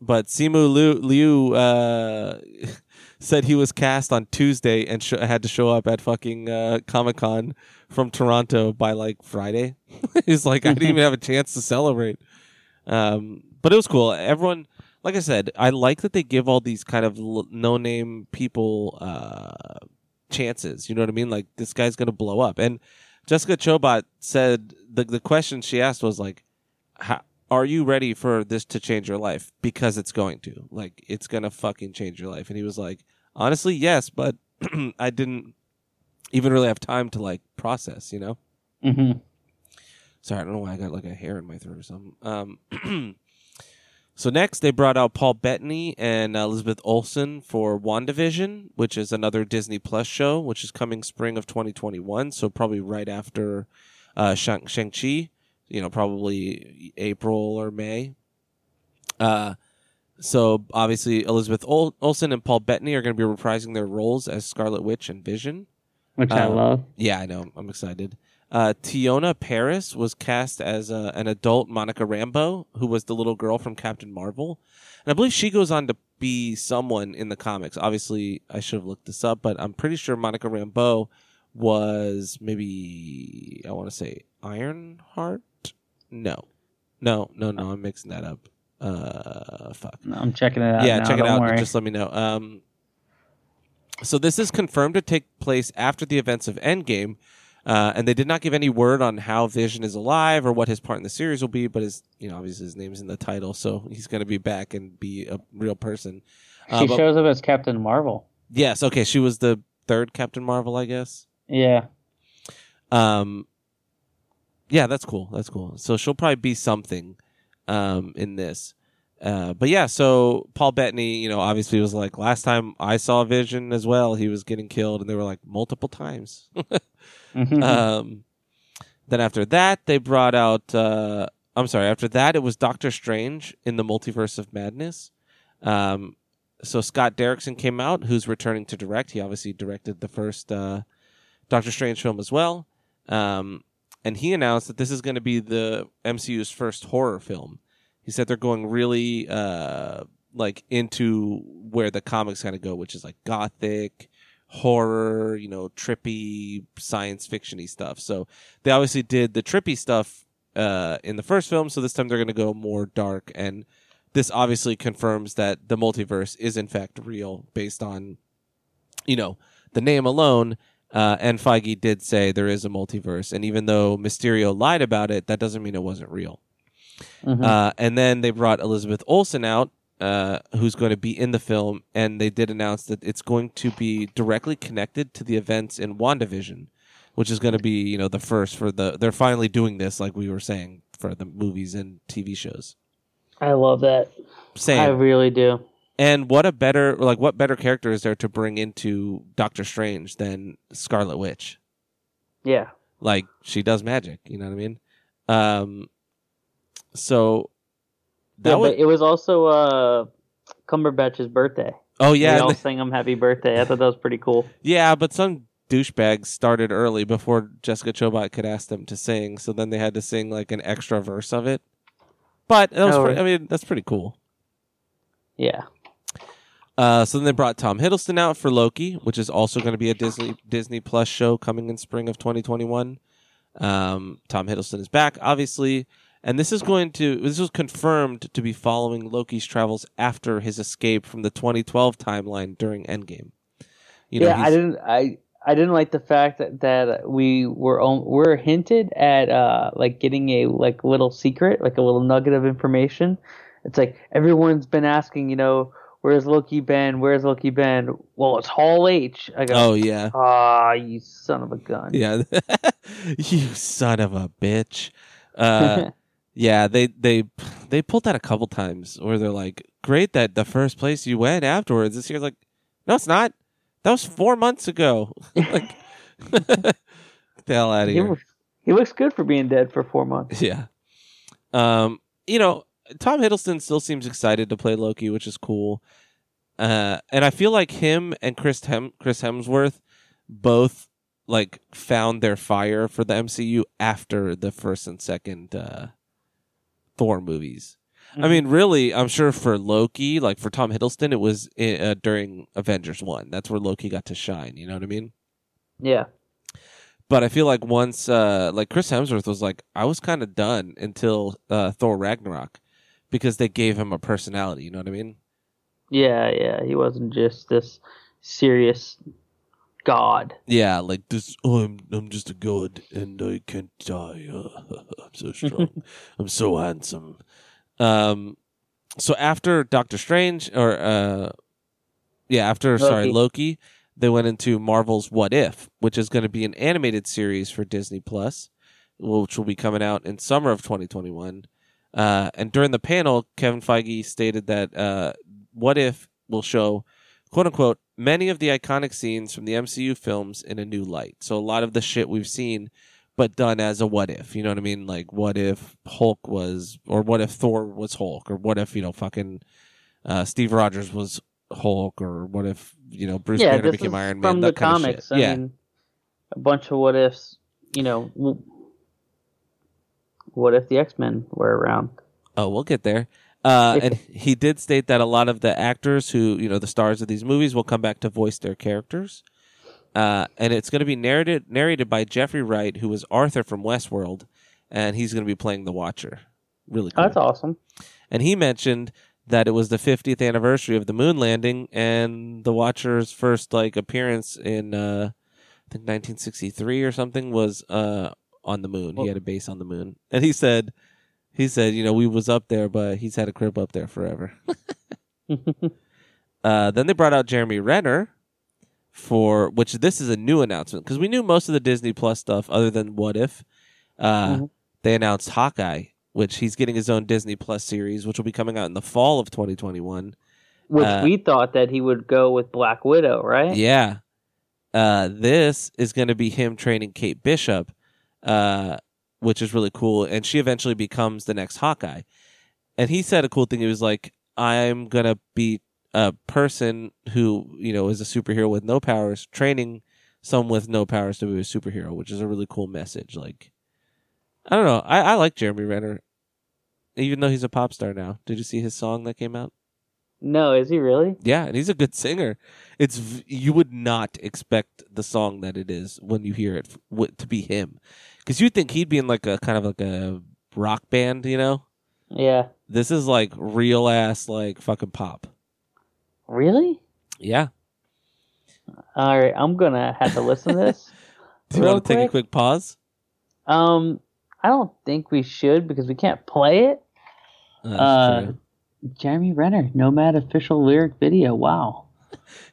But Simu Liu, Liu uh, [laughs] said he was cast on Tuesday and sh- had to show up at fucking uh, Comic Con from Toronto by like Friday. [laughs] He's like, I didn't even have a chance to celebrate. Um, but it was cool. Everyone, like I said, I like that they give all these kind of l- no name people uh, chances. You know what I mean? Like this guy's gonna blow up. And Jessica Chobot said the the question she asked was like, how, "Are you ready for this to change your life? Because it's going to. Like it's gonna fucking change your life." And he was like, "Honestly, yes, but [clears throat] I didn't even really have time to like process." You know. hmm Sorry, I don't know why I got like a hair in my throat or something. Um, [clears throat] so next, they brought out Paul Bettany and Elizabeth Olsen for WandaVision, which is another Disney Plus show, which is coming spring of 2021. So probably right after uh, Shang Shang Chi, you know, probably April or May. Uh, so obviously Elizabeth Ol- Olsen and Paul Bettany are going to be reprising their roles as Scarlet Witch and Vision. Which I Uh, love. Yeah, I know. I'm excited. Uh, Teyonah Parris was cast as uh, an adult Monica Rambeau, who was the little girl from Captain Marvel. And I believe she goes on to be someone in the comics. Obviously, I should have looked this up, but I'm pretty sure Monica Rambeau was maybe, I want to say Ironheart? No. No, no, no. I'm mixing that up. Uh, fuck I'm checking it out. yeah, now, check it out. Worry. Just let me know. Um, so this is confirmed to take place after the events of Endgame, uh, and they did not give any word on how Vision is alive or what his part in the series will be. But his, you know, obviously his name's in the title, so he's going to be back and be a real person. Uh, she but- shows up as Captain Marvel. yes, okay, she was the third Captain Marvel, I guess. Yeah. Um, yeah, that's cool. That's cool. So she'll probably be something um, in this. Uh, but yeah, so Paul Bettany, you know, obviously was like last time I saw Vision as well, he was getting killed, and they were like multiple times. Mhm. [laughs] um, then after that, they brought out. Uh, I'm sorry. After that, it was Doctor Strange in the Multiverse of Madness. Um, so Scott Derrickson came out, who's returning to direct. He obviously directed the first uh, Doctor Strange film as well. Um, and he announced that this is going to be the MCU's first horror film. He said they're going really uh, like into where the comics kind of go, which is like gothic, horror, you know, trippy, science fictiony stuff. So they obviously did the trippy stuff uh, in the first film, so this time they're going to go more dark. And this obviously confirms that the multiverse is in fact real, based on, you know, the name alone. Uh, and Feige did say there is a multiverse, and even though Mysterio lied about it, that doesn't mean it wasn't real. Mhm. Uh, and then they brought Elizabeth Olsen out, uh, who's going to be in the film, and they did announce that it's going to be directly connected to the events in WandaVision, which is going to be, you know, the first for the. They're finally doing this, like we were saying, for the movies and TV shows. I love that. Same. I really do. And what a better like what better character is there to bring into Doctor Strange than Scarlet Witch? Yeah. Like she does magic, you know what I mean? Um so that yeah, was but it was also uh, Cumberbatch's birthday. Oh they yeah, all and the- sang him happy birthday. I thought that was pretty cool. [laughs] yeah, but some douchebags started early before Jessica Chobot could ask them to sing, so then they had to sing like an extra verse of it. But that was Oh, pre- I mean, that's pretty cool. Yeah. Uh, so then they brought Tom Hiddleston out for Loki, which is also going to be a Disney Disney Plus show coming in spring of 2021. Um, Tom Hiddleston is back, obviously, and this is going to this was confirmed to be following Loki's travels after his escape from the 2012 timeline during Endgame. You know, yeah, I didn't. I I didn't like the fact that, that we were on, we're hinted at uh like getting a like little secret, like a little nugget of information. It's like everyone's been asking, you know, where's Loki been? Where's Loki been? Well, it's Hall H. I go, Oh yeah, ah, you son of a gun. yeah. [laughs] you son of a bitch. Uh, [laughs] Yeah, they they they pulled that a couple times where they're like, "Great that the first place you went afterwards." This year's like, "No, it's not. That was four months ago." [laughs] like, the hell out of he, here. looks- he looks good for being dead for four months. Yeah. Um, you know, Tom Hiddleston still seems excited to play Loki, which is cool. Uh, and I feel like him and Chris Hem- Chris Hemsworth both like found their fire for the MCU after the first and second uh, Thor movies. I mean, really, I'm sure for Loki, like for Tom Hiddleston, it was uh, during Avengers One. That's where Loki got to shine. You know what I mean? Yeah. But I feel like once, uh, like Chris Hemsworth was like, I was kind of done until uh, Thor Ragnarok because they gave him a personality. You know what I mean? Yeah, yeah. He wasn't just this serious god. Yeah, like this. Oh, I'm I'm just a god and I can't die. [laughs] I'm so strong. [laughs] I'm so handsome. Um, so after Doctor Strange, or uh, yeah, after sorry Loki. Loki, they went into Marvel's What If, which is going to be an animated series for Disney Plus, which will be coming out in summer of 2021. Uh, and during the panel, Kevin Feige stated that uh, What If will show, quote unquote, many of the iconic scenes from the MCU films in a new light. So a lot of the shit we've seen, but done as a what if. You know what I mean? Like, what if Hulk was, or what if Thor was Hulk, or what if, you know, fucking uh, Steve Rogers was Hulk, or what if, you know, Bruce yeah, Banner became Iron Man? from the kind of comics. shit. I yeah. mean, a bunch of what ifs. You know, what if the X Men were around? Oh, we'll get there. Uh, and he did state that a lot of the actors who, you know, the stars of these movies will come back to voice their characters. Uh, and it's going to be narrated narrated by Jeffrey Wright, who was Arthur from Westworld, and he's going to be playing the Watcher. Really Oh, cool. that's awesome. And he mentioned that it was the 50th anniversary of the moon landing and the Watcher's first like appearance in uh, I think 1963 or something was uh, on the moon. He had a base on the moon, and he said, he said, you know, we was up there, but he's had a crib up there forever. [laughs] uh, then they brought out Jeremy Renner for which this is a new announcement because we knew most of the Disney Plus stuff other than What If. Uh, Mhm. They announced Hawkeye, which he's getting his own Disney Plus series, which will be coming out in the fall of 2021. Which Uh, we thought that he would go with Black Widow, right? Yeah. Uh, this is going to be him training Kate Bishop, uh, which is really cool. And she eventually becomes the next Hawkeye. And he said a cool thing. He was like, I'm going to be a person who, you know, is a superhero with no powers, training someone with no powers to be a superhero, which is a really cool message. Like, I don't know. I, I like Jeremy Renner, even though he's a pop star now. Did you see his song that came out? No, is he really? Yeah, and he's a good singer. It's you would not expect the song that it is when you hear it to be him, because you'd think he'd be in like a kind of like a rock band, you know. Yeah. This is like real ass like fucking pop. Really? Yeah. All right, I'm gonna have to listen to this. [laughs] Do you want to take a quick? pause? Um, I don't think we should because we can't play it. Uh, that's true. Jeremy Renner, Nomad official lyric video. Wow.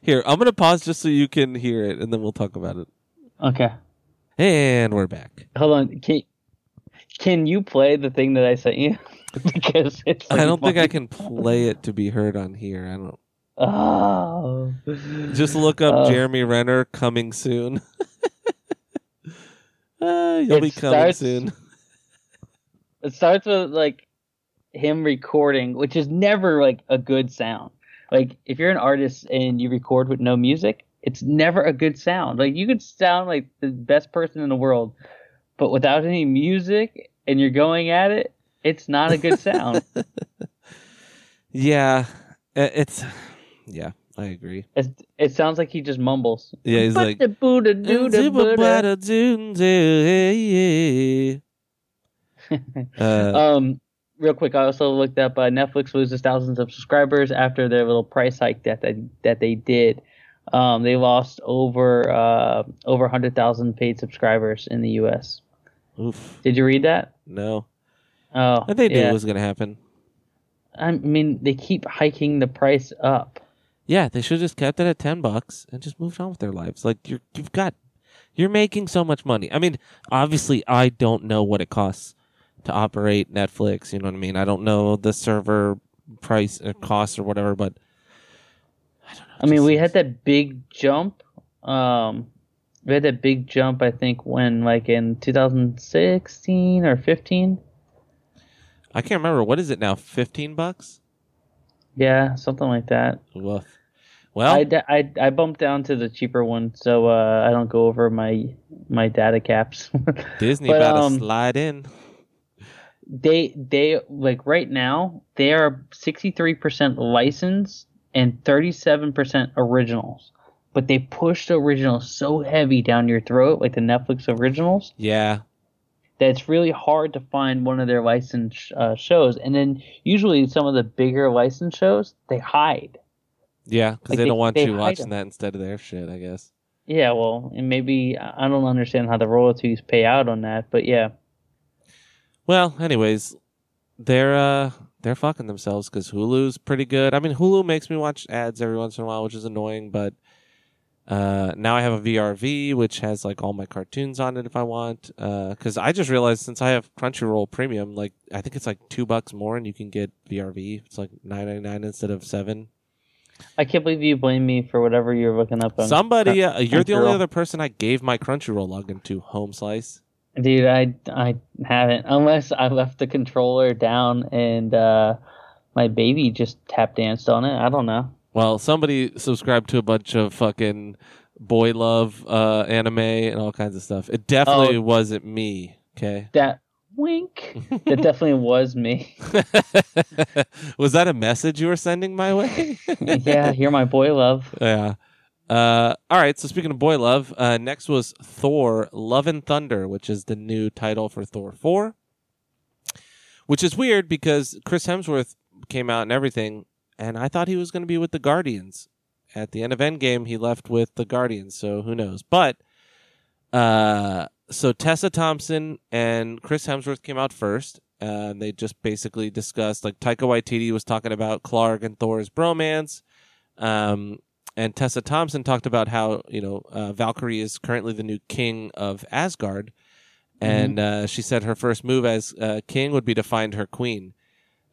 Here, I'm gonna pause just so you can hear it, and then we'll talk about it. Okay, And we're back. hold on. Can can you play the thing that I sent you? [laughs] because it's. I don't think I can play it to be heard on here. I don't. Oh. Just look up Oh. Jeremy Renner coming soon. uh, [laughs] you'll It be coming starts- soon. It starts with like him recording, which is never like a good sound. Like if you're an artist and you record with no music, it's never a good sound. Like you could sound like the best person in the world, but without any music and you're going at it, it's not a good sound. [laughs] Yeah, it's yeah, I agree. it, it sounds like he just mumbles. Yeah, he's like. the Buddha Buddha. Um, real quick, I also looked up. Uh, Netflix loses thousands of subscribers after their little price hike that they, that they did. Um, they lost over uh, over hundred thousand paid subscribers in the U.S. oof, Did you read that? no, Oh, I they knew yeah. it was gonna happen. I mean, they keep hiking the price up. Yeah, they should have just kept it at ten bucks and just moved on with their lives. Like you're, you've got, you're making so much money. I mean, obviously, I don't know what it costs to operate Netflix. You know what I mean? I don't know the server price or cost or whatever, but I don't know. I mean, we seems- had that big jump. Um, we had that big jump. I think when like in 2016 or 15. I can't remember. What is it now? Fifteen bucks? Yeah, something like that. Woof. Well, I, I, I bumped down to the cheaper one, so uh, I don't go over my my data caps. [laughs] Disney but, about to um, slide in. They they like right now they are sixty three percent licensed and thirty seven percent originals. But they push the originals so heavy down your throat, like the Netflix originals, Yeah, that it's really hard to find one of their licensed uh, shows. And then usually some of the bigger licensed shows they hide. yeah, because Like, they they- don't want they you watching them. that instead of their shit. I guess. Yeah, well, and maybe I don't understand how the royalties pay out on that, but yeah. Well, anyways, they're uh they're fucking themselves because Hulu's pretty good. I mean, Hulu makes me watch ads every once in a while, which is annoying. But uh, now I have a VRV, which has like all my cartoons on it if I want. Because I just realized since I have Crunchyroll Premium, like I think it's like two bucks more, and you can get VRV. It's like nine ninety nine instead of seven. I can't believe you blame me for whatever you're looking up on. Somebody, uh, you're the only other person I gave my Crunchyroll login to. Home Slice. Dude, I, I haven't. Unless I left the controller down and uh, my baby just tap danced on it. I don't know. Well, somebody subscribed to a bunch of fucking boy love uh, anime and all kinds of stuff. It definitely Oh. wasn't me. Okay. That wink. that [laughs] definitely was me. Was that a message you were sending my way? [laughs] yeah, you're my boy love. [laughs] yeah. Uh, all right. So speaking of boy love, uh, next was Thor: Love and Thunder, which is the new title for Thor four. Which is weird because Chris Hemsworth came out and everything, and I thought he was going to be with the Guardians. At the end of Endgame, he left with the Guardians, so who knows? But uh, so Tessa Thompson and Chris Hemsworth came out first. And they just basically discussed like Taika Waititi was talking about Clark and Thor's bromance. Um, and Tessa Thompson talked about how you know uh, Valkyrie is currently the new king of Asgard, and uh, she said her first move as uh, king would be to find her queen,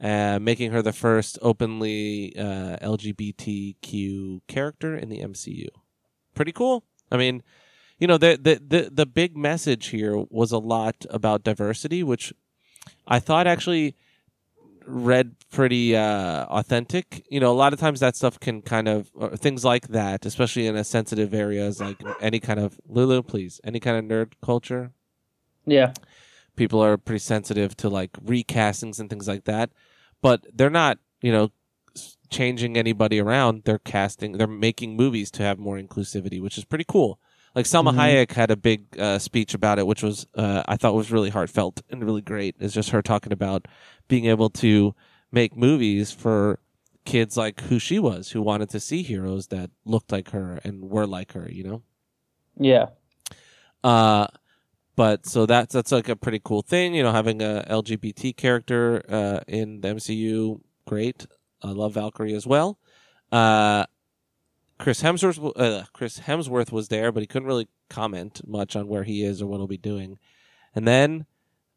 uh, making her the first openly uh, LGBTQ character in the MCU. Pretty cool. I mean, you know, the, the the the big message here was a lot about diversity, which I thought actually read pretty uh, authentic. You know, a lot of times that stuff can kind of or things like that, especially in a sensitive areas like any kind of Lulu, please, any kind of nerd culture. Yeah. People are pretty sensitive to like recastings and things like that, but they're not, you know, changing anybody around. They're casting, they're making movies to have more inclusivity, which is pretty cool. Like Salma Mhm. Hayek had a big uh, speech about it, which was uh, I thought was really heartfelt and really great. It's just her talking about being able to make movies for kids like who she was, who wanted to see heroes that looked like her and were like her. You know. Yeah. Uh, but so that's that's like a pretty cool thing, you know, having a LGBT character uh, in the MCU. Great, I love Valkyrie as well. Uh, Chris Hemsworth, uh, Chris Hemsworth was there, but he couldn't really comment much on where he is or what he'll be doing. And then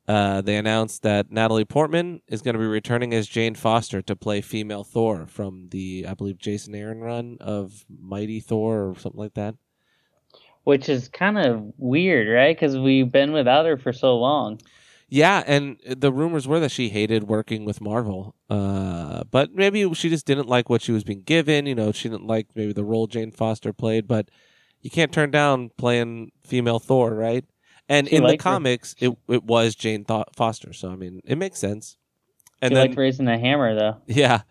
uh, they announced that Natalie Portman is going to be returning as Jane Foster to play female Thor from the, I believe, Jason Aaron run of Mighty Thor or something like that. Which is kind of weird, right? Because we've been without her for so long. Yeah, and the rumors were that she hated working with Marvel. Uh, but maybe she just didn't like what she was being given. You know, she didn't like maybe the role Jane Foster played. But you can't turn down playing female Thor, right? And She in the her. comics, it it was Jane Th- Foster. So I mean, it makes sense. And she then liked raising the hammer, though. yeah,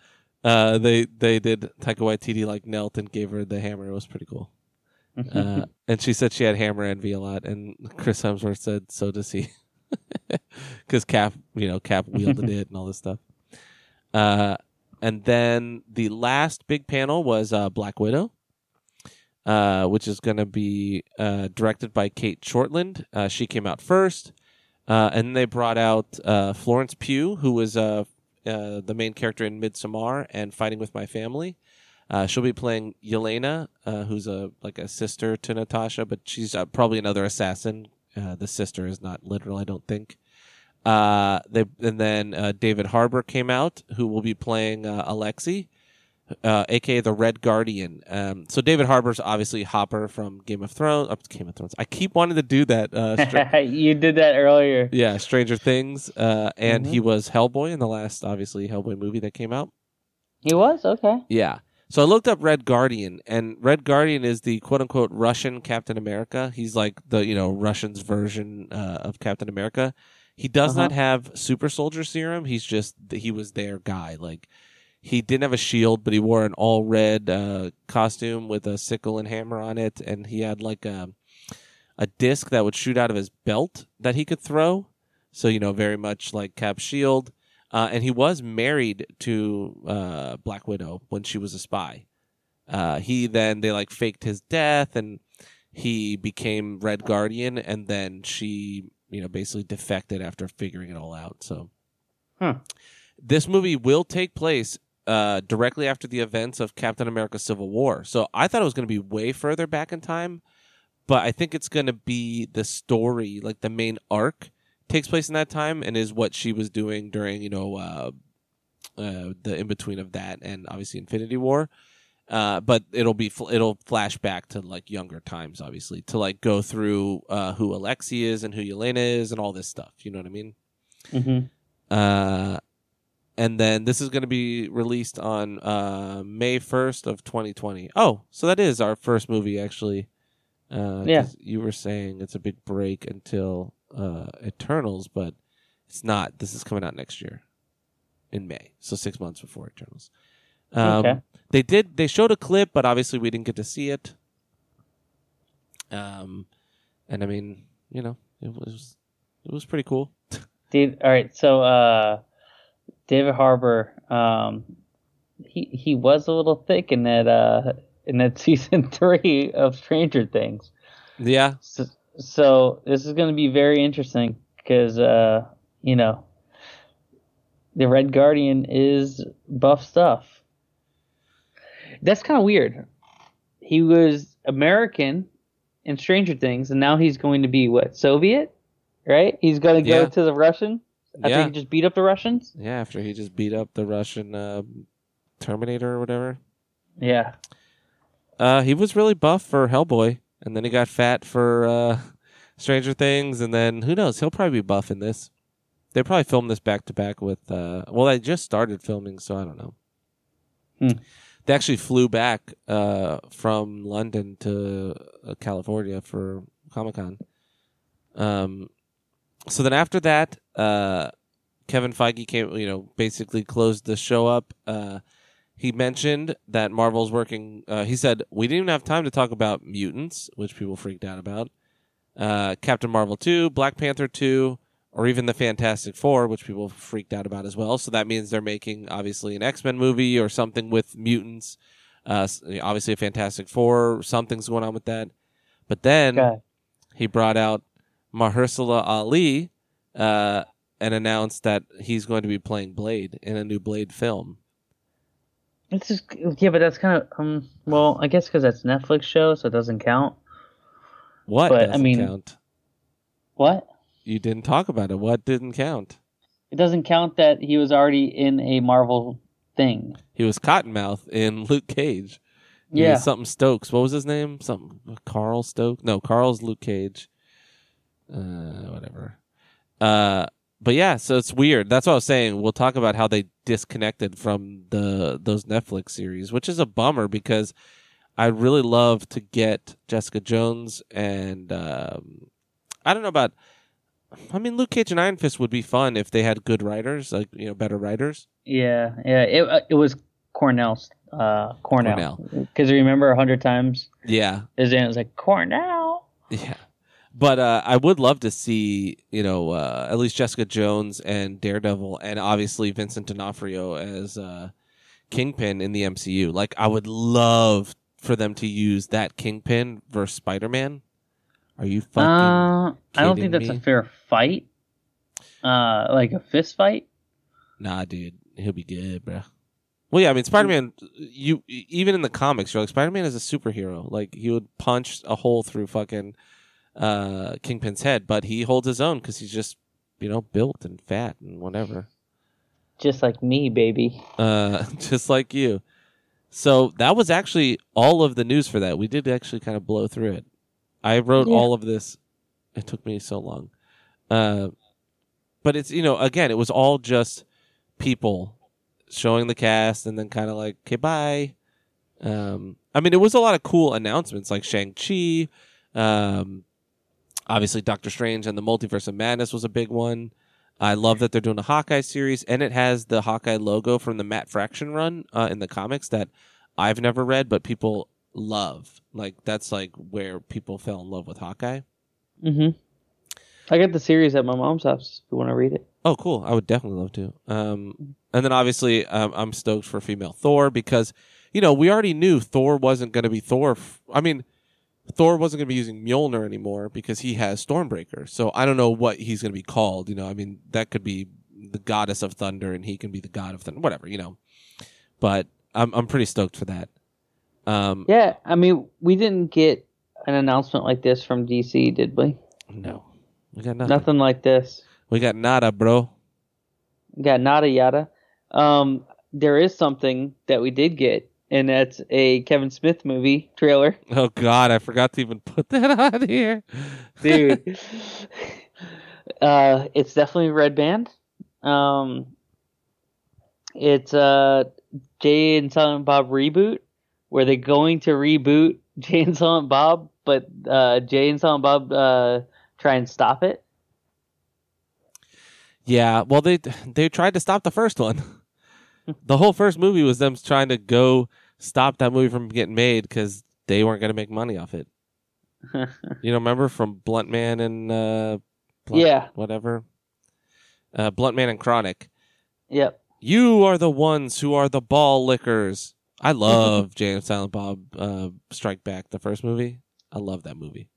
uh, they they did Taika Waititi like knelt and gave her the hammer. It was pretty cool. [laughs] Uh, and she said she had hammer envy a lot, and Chris Hemsworth said so does he, [laughs] because Cap, you know, Cap wielded [laughs] it and all this stuff. Uh, and then the last big panel was uh, Black Widow, uh, which is going to be uh, directed by Cate Shortland. Uh, she came out first, uh, and they brought out uh, Florence Pugh, who was uh, uh, the main character in Midsommar and Fighting with My Family. Uh, she'll be playing Yelena, uh, who's a like a sister to Natasha, but she's uh, probably another assassin. Uh, the sister is not literal, I don't think. Uh, they and then uh, David Harbour came out, who will be playing uh, Alexei, uh, aka the Red Guardian. Um, so David Harbour's obviously Hopper from Game of Thrones. Uh, Game of Thrones. I keep wanting to do that. Uh, Stra- [laughs] you did that earlier. yeah, Stranger Things, uh, and he was Hellboy in the last, obviously Hellboy movie that came out. He was okay. Yeah. So I looked up Red Guardian, and Red Guardian is the quote unquote Russian Captain America. He's like the you know Russians version uh, of Captain America. He does Uh-huh. not have super soldier serum. He's just he was their guy. Like he didn't have a shield, but he wore an all red uh, costume with a sickle and hammer on it, and he had like a a disc that would shoot out of his belt that he could throw. So you know, very much like Cap shield. Uh, and he was married to uh, Black Widow when she was a spy. Uh, he then they like faked his death, and he became Red Guardian, and then she, you know, basically defected after figuring it all out. So, Hmm. this movie will take place uh, directly after the events of Captain America: Civil War. So I thought it was going to be way further back in time, but I think it's going to be the story, like the main arc, takes place in that time and is what she was doing during you know uh, uh, the in between of that and obviously Infinity War. Uh, but it'll be fl- it'll flash back to like younger times, obviously, to like go through uh, who Alexei is and who Yelena is and all this stuff. You know what I mean? hmm Uh, and then this is going to be released on uh, May first of 2020. Oh, so that is our first movie actually. Uh, Yeah. you were saying it's a big break until uh, Eternals, but it's not. This is coming out next year in May, so six months before Eternals. Um, Okay. They did. They showed a clip, but obviously we didn't get to see it. Um, and I mean, you know, it was it was pretty cool. [laughs] Dude, all right. So, uh, David Harbour, um, he he was a little thick in that uh in that [laughs] season three of Stranger Things. Yeah, So, so this is going to be very interesting because uh, you know, the Red Guardian is buff stuff. That's kind of weird. He was American in Stranger Things, and now he's going to be what Soviet, right? He's going to go Yeah. to the Russian. After Yeah. he just beat up the Russians. Yeah, after he just beat up the Russian uh, Terminator or whatever. Yeah. Uh, he was really buff for Hellboy, and then he got fat for uh, Stranger Things, and then who knows? He'll probably be buff in this. They probably filmed this back to back with. Uh, well, they just started filming, so I don't know. Hmm. They actually flew back uh, from London to uh, California for Comic Con. Um, so then after that, uh, Kevin Feige came, you know, basically closed the show up. He mentioned that Marvel's working. Uh, he said we didn't even have time to talk about mutants, which people freaked out about. Uh, Captain Marvel two, Black Panther two, or even the Fantastic Four, which people freaked out about as well. So that means they're making obviously an X Men movie or something with mutants. Uh, obviously a Fantastic Four, something's going on with that. But then Okay. he brought out Mahershala Ali uh, and announced that he's going to be playing Blade in a new Blade film. It's just yeah, but that's kind of um. Well, I guess because that's Netflix show, so it doesn't count. What But, I mean- count? What? you didn't talk about it. What didn't count? It doesn't count that he was already in a Marvel thing. He was Cottonmouth in [laughs] Luke Cage. He Yeah. something Stokes. What was his name? Something Carl Stokes? No, Carl's Luke Cage. Uh, whatever. Uh, but yeah, so it's weird. That's what I was saying. We'll talk about how they disconnected from the those Netflix series, which is a bummer because I'd really love to get Jessica Jones and um, I don't know about. I mean, Luke Cage and Iron Fist would be fun if they had good writers, like you know, better writers. Yeah, yeah. It uh, it was Cornell's uh Cornell. Because remember a hundred times Yeah, his name was like Cornell. Yeah. But uh, I would love to see, you know, uh, at least Jessica Jones and Daredevil, and obviously Vincent D'Onofrio as uh, Kingpin in the MCU. Like, I would love for them to use that Kingpin versus Spider Man. Are you fucking? Uh, I don't think that's me? a fair fight. Uh, like a fist fight. Nah, dude, he'll be good, bro. Well, yeah, I mean, Spider Man. You even in the comics, you're like Spider Man is a superhero. Like he would punch a hole through fucking uh, Kingpin's head, but he holds his own because he's just you know built and fat and whatever. Just like me, baby. uh, [laughs] just like you. So that was actually all of the news for that. We did actually kind of blow through it. I wrote Yeah. all of this. It took me so long. Uh, but it's, you know, again, it was all just people showing the cast and then kind of like, okay, bye. Um, I mean, it was a lot of cool announcements like Shang-Chi. Um, obviously, Doctor Strange and the Multiverse of Madness was a big one. I love that they're doing a Hawkeye series, and it has the Hawkeye logo from the Matt Fraction run uh, in the comics that I've never read, but people love. Like that's like where people fell in love with Hawkeye. Mm-hmm. I got the series at my mom's house. If you want to read it. Oh, cool! I would definitely love to. Um, and then obviously, um, I'm stoked for female Thor because you know we already knew Thor wasn't going to be Thor. F- I mean, Thor wasn't going to be using Mjolnir anymore because he has Stormbreaker. So I don't know what he's going to be called. You know, I mean that could be the goddess of thunder, and he can be the god of thunder. Whatever, you know. But I'm I'm pretty stoked for that. Um, Yeah, I mean, we didn't get an announcement like this from DC, did we? no, we got nothing. Nothing like this. We got nada, bro. We Got nada yada. Um, there is something that we did get, and that's a Kevin Smith movie trailer, Oh God, I forgot to even put [laughs] that on here. dude. [laughs] uh, it's definitely Red Band. Um, it's uh Jay and Silent Bob reboot, where they're going to reboot [laughs] Jay and Silent Bob, but uh, Jay and Silent Bob uh, try and stop it. Yeah, well they they tried to stop the first one. The whole first movie was them trying to go stop that movie from getting made because they weren't going to make money off it. [laughs] You know, remember from Blunt Man and uh, Blunt- Yeah. whatever, uh, Blunt Man and Chronic. Yep. You are the ones who are the ball lickers. I love [laughs] and Silent Bob uh, Strike Back, the first movie. I love that movie.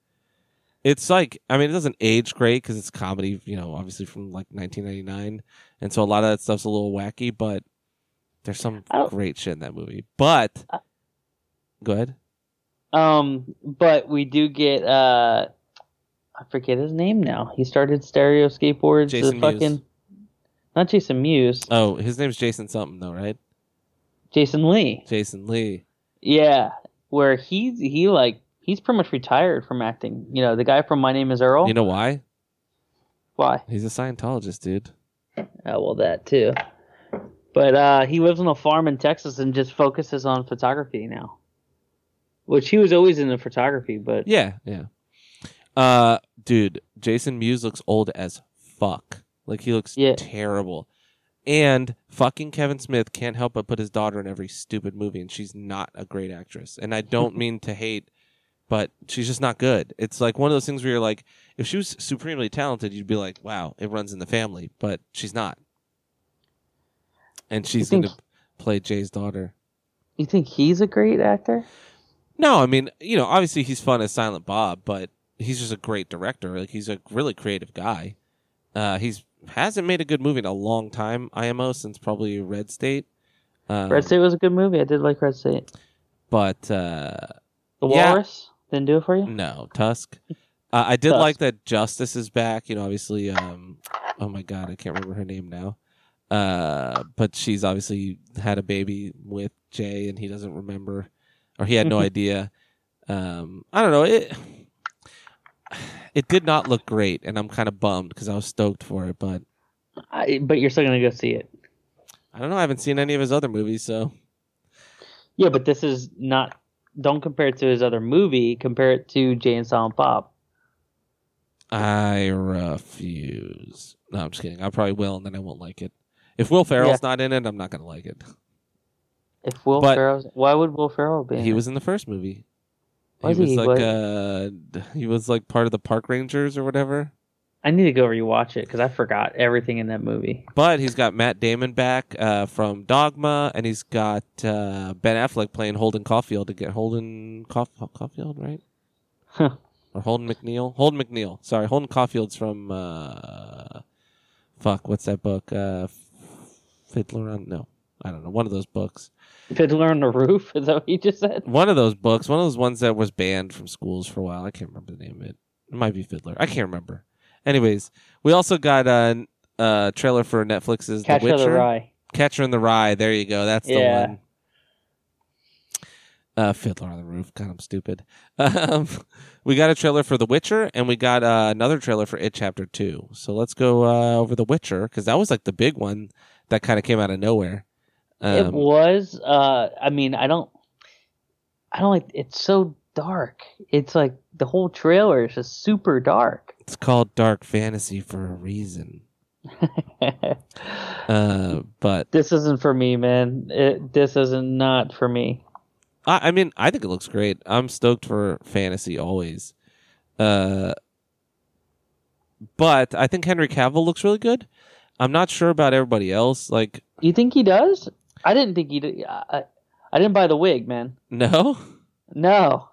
It's like, I mean, it doesn't age great because it's comedy, you know, obviously from like 1999. And so a lot of that stuff's a little wacky, but there's some don't- great shit in that movie. But, go ahead. Um, but we do get uh, I forget his name now. He started Stereo Skateboards. Jason Mewes. fucking not Jason Mewes, Oh, his name's Jason something, though, right? Jason Lee. Jason Lee. Yeah, where he's he like he's pretty much retired from acting. You know, the guy from My Name Is Earl. You know why? Why? He's a Scientologist, dude. Oh, well, that too. But uh, he lives on a farm in Texas and just focuses on photography now. Which he was always into photography, but Yeah, yeah. Uh, dude, Jason Mewes looks old as fuck. Like he looks Yeah. terrible. And fucking Kevin Smith can't help but put his daughter in every stupid movie, and she's not a great actress. And I don't [laughs] mean to hate, but she's just not good. It's like one of those things where you're like, if she was supremely talented, you'd be like, wow, it runs in the family. But she's not. And she's going to play Jay's daughter. you think he's a great actor? No, I mean, you know, obviously he's fun as Silent Bob, but he's just a great director. Like he's a really creative guy. Uh, he's hasn't made a good movie in a long time. IMO since probably Red State. Um, Red State was a good movie. I did like Red State. but uh, The Yeah. Walrus didn't do it for you. no Tusk. Uh, I did Tough. like that Justice is back. You know, obviously. Um, oh my god, I can't remember her name now. Uh, but she's obviously had a baby with Jay, and he doesn't remember, or he had no idea. Um, I don't know. It it did not look great, and I'm kind of bummed because I was stoked for it. But I, but you're still gonna go see it. I don't know. I haven't seen any of his other movies, so Yeah, but this is not. Don't compare it to his other movie. Compare it to Jay and Silent Bob. I refuse. No, I'm just kidding. I probably will, and then I won't like it. If Will Ferrell's not in it, I'm not gonna like it. If Will But- Ferrell, why would Will Ferrell be? in He it? was in the first movie. Was he was he? like What- uh he was like part of the park rangers or whatever. I need to go rewatch it because I forgot everything in that movie. But he's got Matt Damon back uh, from Dogma, and he's got uh, Ben Affleck playing Holden Caulfield to get Holden Caulf- Caulfield, right? Huh. Or Holden McNeil? Holden McNeil. Sorry, Holden Caulfield's from uh, fuck. What's that book? Uh, Fiddler on? No, I don't know. One of those books. Fiddler on the Roof. Is that what you just said? One of those books. One of those ones that was banned from schools for a while. I can't remember the name of it. It might be Fiddler. I can't remember. Anyways, we also got a, a trailer for Netflix's Catcher The of Witcher. the Rye. Catcher in the Rye. There you go. That's the Yeah. one. Uh, Fiddler on the Roof. God, I'm stupid. [laughs] Um, we got a trailer for The Witcher, and we got uh, another trailer for It Chapter Two. So let's go uh, over The Witcher because that was like the big one that kind of came out of nowhere. it Um, was. Uh, I mean, I don't. I don't like. It's so dark. It's like the whole trailer is just super dark. it's called dark fantasy for a reason. [laughs] Uh, but this isn't for me, man. It, this isn't not for me. I, I mean, I think it looks great. I'm stoked for fantasy always. Uh, but I think Henry Cavill looks really good. I'm not sure about everybody else. Like, You think he does? I didn't think he did. I, I didn't buy the wig, man. no. [laughs] No.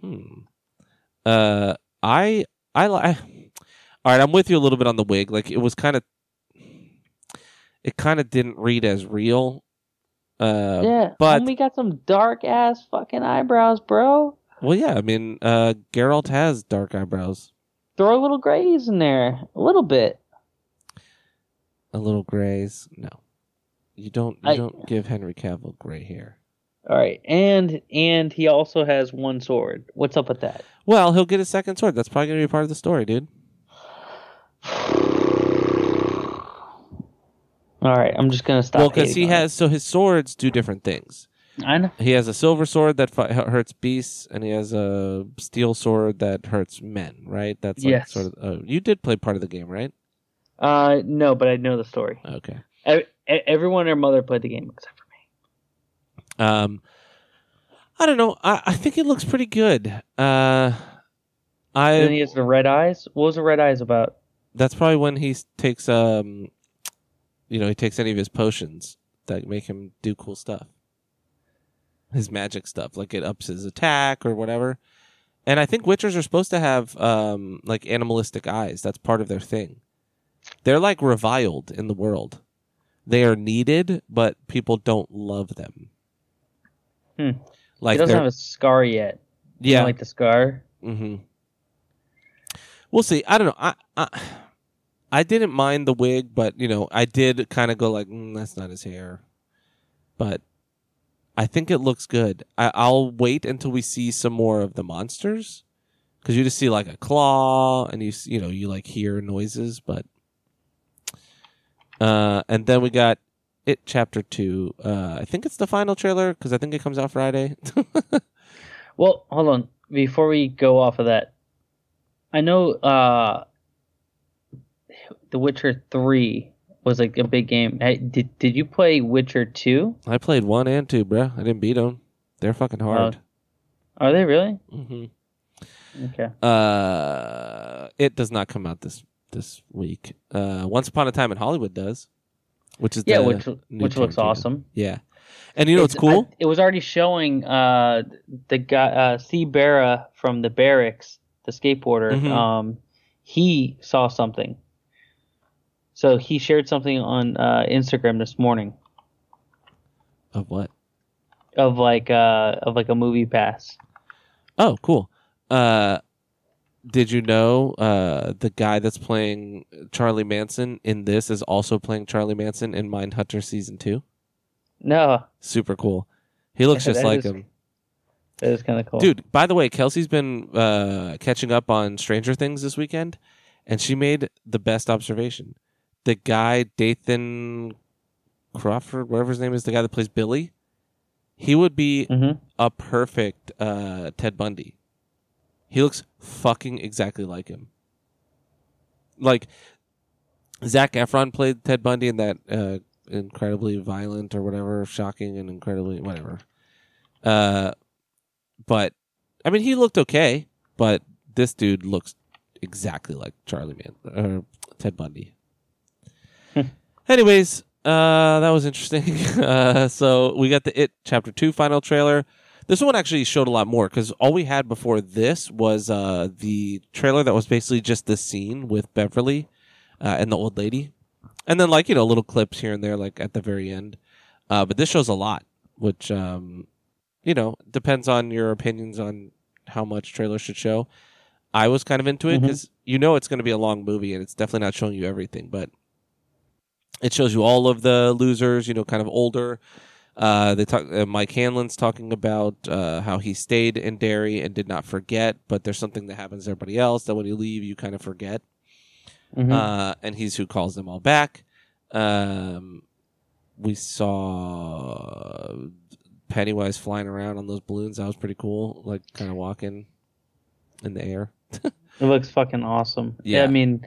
Hmm. Uh, I I like. All right, I'm with you a little bit on the wig. Like, it was kind of. It kind of didn't read as real. Uh, yeah, but- we got some dark ass fucking eyebrows, bro. well, yeah. I mean, uh, Geralt has dark eyebrows, Throw a little grays in there, a little bit. A little grays. No, you don't. You I- don't give Henry Cavill gray hair. All right, and and he also has one sword. What's up with that? Well, he'll get a second sword. That's probably gonna be part of the story, dude. [sighs] All right, I'm just gonna stop. well, because he has so his swords do different things. I know. He has a silver sword that fi- hurts beasts, and he has a steel sword that hurts men. Right? That's like Yes. sort of. Oh, you did play part of the game, right? Uh, no, but I know the story. Okay. Everyone and their mother played the game except for me. Um, I don't know. I, I think it looks pretty good. Uh, I. And he has the red eyes. What was the red eyes about? that's probably when he takes um, you know, he takes any of his potions that make him do cool stuff. His magic stuff, like it ups his attack or whatever. And I think witchers are supposed to have um like animalistic eyes. That's part of their thing. They're like reviled in the world. They are needed, but people don't love them. Hmm. Like he doesn't have a scar yet. Yeah. like the scar. Mm-hmm. We'll see. I don't know. I, I I didn't mind the wig, but you know, I did kind of go like, mm, "That's not his hair." But I think it looks good. I, I'll wait until we see some more of the monsters, because you just see like a claw, and you you know you like hear noises, but uh, and then we got it chapter two. Uh, I think it's the final trailer because I think it comes out Friday. [laughs] Well, hold on. Before we go off of that, I know uh, The Witcher Three was like a big game. Hey, did did you play Witcher Two? I played one and two, bro. I didn't beat them. They're fucking hard. Are they really? Mm-hmm. Okay. Uh, it does not come out this this week. Uh, Once Upon a Time in Hollywood does, which is Yeah, which which looks awesome. Yeah, and you know what's It's- cool? I- it was already showing uh, the guy uh, C. Barra from the Barracks, the skateboarder. Mhm. Um, he saw something. So he shared something on uh, Instagram this morning of what? of like uh, of like a movie pass. Oh, cool. Uh, Did you know uh, the guy that's playing Charlie Manson in this is also playing Charlie Manson in Mindhunter season two? No, Super cool. He looks Yeah, just like is- him. that is kind of cool. Dude, by the way, Kelsey's been uh, catching up on Stranger Things this weekend, and she made the best observation. The guy, Dathan Crawford, whatever his name is, the guy that plays Billy, he would be hmm a perfect uh, Ted Bundy. He looks fucking exactly like him. Like, Zac Efron played Ted Bundy in that uh, incredibly violent or whatever, shocking and incredibly whatever. Uh, but I mean, he looked okay, but this dude looks exactly like Charlie Man or Ted Bundy. [laughs] Anyways, uh, that was interesting. [laughs] Uh, so we got the It Chapter Two final trailer. This one actually showed a lot more because all we had before this was uh, the trailer that was basically just the scene with Beverly uh, and the old lady, and then like you know little clips here and there, like at the very end. Uh, but this shows a lot, which um, you know depends on your opinions on how much trailers should show. I was kind of into it because you know it's going to be a long movie and it's definitely not showing you everything, but it shows you all of the losers, you know, kind of older. Uh, they talk. Uh, Mike Hanlon's talking about uh, how he stayed in Derry and did not forget, but there's something that happens to everybody else that when you leave, you kind of forget. Mhm. Uh, and he's who calls them all back. Um, we saw Pennywise flying around on those balloons. That was pretty cool, like kind of walking in the air. [laughs] It looks fucking awesome. Yeah. I mean,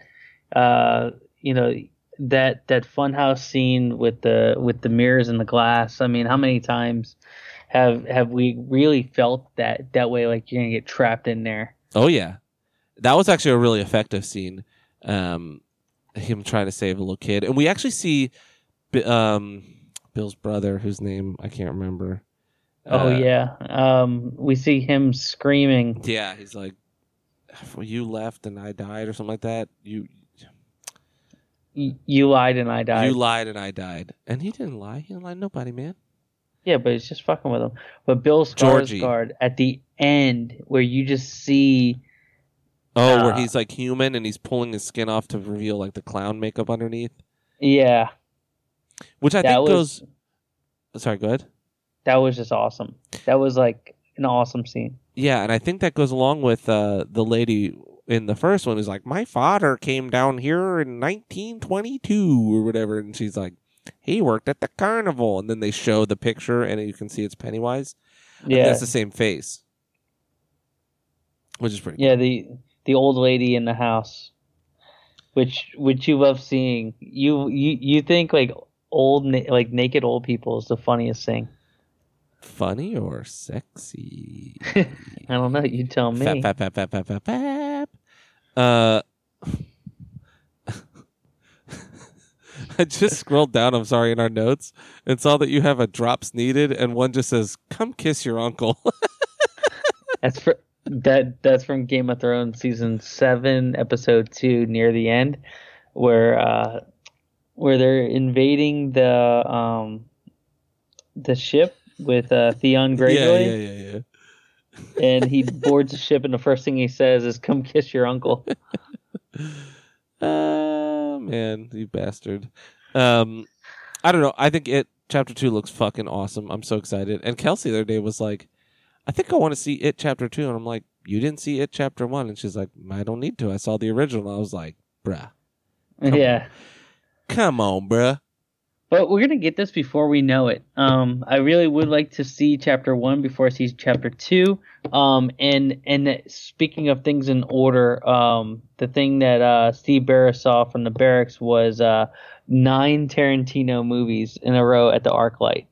uh, you know that that funhouse scene with the with the mirrors and the glass. I mean, how many times have have we really felt that that way? Like you're gonna get trapped in there. Oh yeah, that was actually a really effective scene. Um, him trying to save a little kid, and we actually see, um, Bill's brother, whose name I can't remember. Oh Uh, yeah. Um, we see him screaming. yeah. He's like, "You left and I died," or something like that. You "Y- You lied and I died. you lied and I died, and he didn't lie. He didn't lie to nobody, man. Yeah, but it's just fucking with him. But Bill Georgie. Skarsgård at the end, where you just see, Oh, where Uh, he's like human and he's pulling his skin off to reveal like the clown makeup underneath, yeah, which I that think was goes. Sorry, go ahead. that was just awesome. That was like an awesome scene. Yeah, and I think that goes along with uh, the lady in the first one who's like, "My father came down here in 1922 or whatever," and she's like, "He worked at the carnival," and then they show the picture and you can see it's Pennywise. And Yeah, that's the same face, which is pretty. yeah. The the old lady in the house, which which you love seeing. You you you think like old na- like naked old people is the funniest thing. Funny or sexy? [laughs] I don't know. You tell me. Fap, fap, fap, fap, fap, fap, fap. Uh, [laughs] I just scrolled down. I'm sorry in our notes and saw that you have a drops needed, and one just says, "Come kiss your uncle." [laughs] That's for that. That's from Game of Thrones season seven, episode two, near the end, where uh, where they're invading the um the ship with uh, Theon [laughs] yeah, Greyjoy, yeah, yeah, yeah. And he boards the ship, and the first thing he says is, "Come kiss your uncle." Oh [laughs] man, you bastard. Um, I don't know. I think it chapter two looks fucking awesome. I'm so excited. And Kelsey the other day was like, "I think I want to see it chapter two. and I'm like, "You didn't see it chapter one?" And she's like, "I don't need to. I saw the original." I was like, "Bruh, Come yeah. come on, bruh." But we're gonna get this before we know it. Um, I really would like to see chapter one before I see chapter two. Um, and and speaking of things in order, um, the thing that uh, Steve Barra saw from the barracks was uh, nine Tarantino movies in a row at the ArcLight.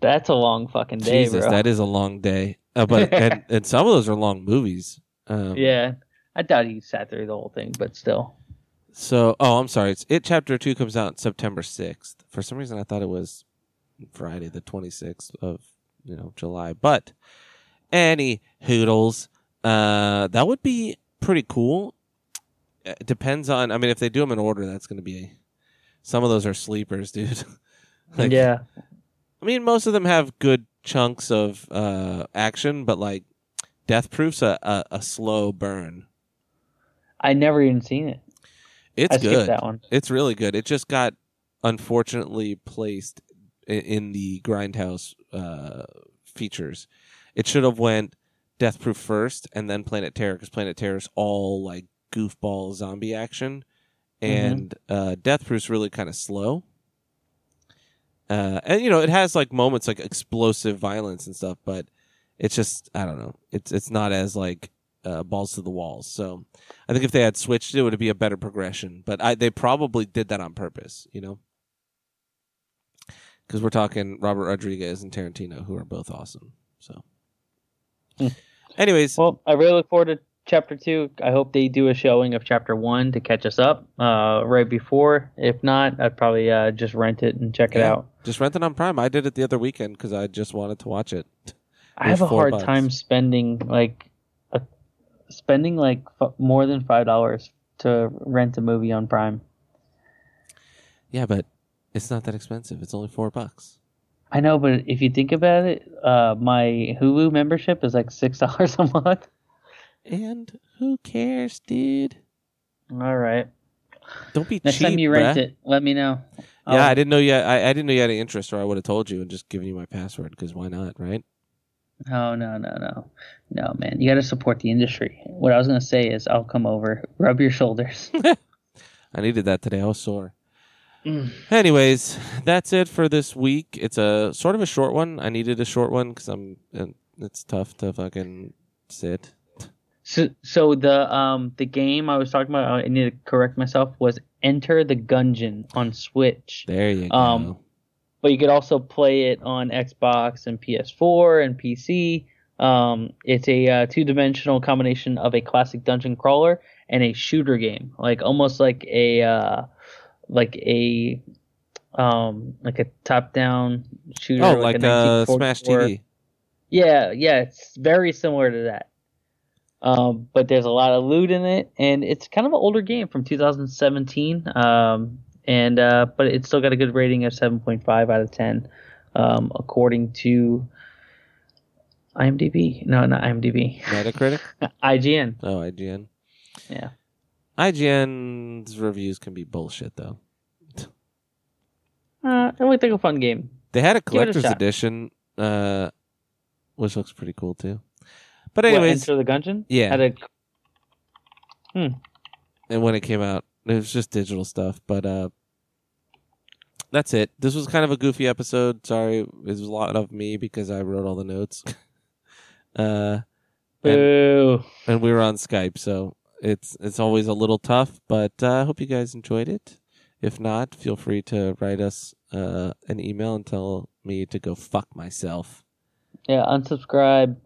That's a long fucking day, Jesus, bro. that is a long day. Uh, but [laughs] and, and some of those are long movies. Um, yeah, I doubt he sat through the whole thing, but still. So, oh, I'm sorry. It's it chapter two comes out September sixth. For some reason, I thought it was Friday the 26th of you know July. But any hoodles, uh, that would be pretty cool. It depends on. I mean, if they do them in order, that's going to be. Some of those are sleepers, [laughs] dude. Like, yeah, I mean, most of them have good chunks of uh, action, but like Death Proof's a, a, a slow burn. I never even seen it. It's I good. that one. It's really good. It just got unfortunately placed in the Grindhouse uh, features. It should have went Death Proof first and then Planet Terror because Planet Terror is all like goofball zombie action, and uh, Death Proof's really kind of slow. Uh, and you know it has like moments like explosive violence and stuff, but it's just I don't know. It's it's not as like uh, balls to the walls. So I think if they had switched it, it would be a better progression. But I, they probably did that on purpose, you know, because we're talking Robert Rodriguez and Tarantino, who are both awesome. So, Hmm. anyways, Well, I really look forward to chapter two. I hope they do a showing of chapter one to catch us up uh, right before. If not, I'd probably uh, just rent it and check it out. just rent it on Prime. I did it the other weekend because I just wanted to watch it. I have a hard bucks. time spending like spending like f- more than five dollars to rent a movie on Prime. Yeah, but it's not that expensive. It's only four bucks. I know, but if you think about it, uh, my Hulu membership is like six [laughs] dollars a month. And who cares, dude? All right. Don't be Next cheap. time you rent bruh. it, let me know. Yeah, I didn't know you. I, I didn't know you had any interest, or I would have told you and just given you my password. Because why not, right? No, no, no, no, no, man. You got to support the industry. What I was gonna say is, I'll come over, rub your shoulders. [laughs] [laughs] I needed that today. I was sore. Mm. Anyways, that's it for this week. It's a sort of a short one. I needed a short one because I'm. uh, It's tough to fucking sit. So, so the um the game I was talking about, I need to correct myself, was Enter the Gungeon on Switch. There you go. But you could also play it on Xbox and PS4 and PC. Um, it's a uh, two-dimensional combination of a classic dungeon crawler and a shooter game, like almost like a uh, like a um like a top-down shooter. oh, a like uh, 1944 Smash TV. Yeah, yeah, it's very similar to that. Um, but there's a lot of loot in it, and it's kind of an older game from 2017. Um, and uh, but it's still got a good rating of 7.5 out of 10, um, according to IMDb. No, not IMDb. Metacritic. [laughs] IGN. Oh, IGN. Yeah. IGN's reviews can be bullshit though. Uh, I would think a fun game. They had a it a collector's edition, uh, which looks pretty cool too. But What, anyways, Enter the Gungeon. Yeah. Had a, and when it came out, it was just digital stuff. But uh, that's it. This was kind of a goofy episode. Sorry, it was a lot of me because I wrote all the notes. [laughs] uh, and, boo. and we were on Skype, so it's it's always a little tough. But uh, I hope you guys enjoyed it. If not, feel free to write us uh, an email and tell me to go fuck myself. Yeah. Unsubscribe.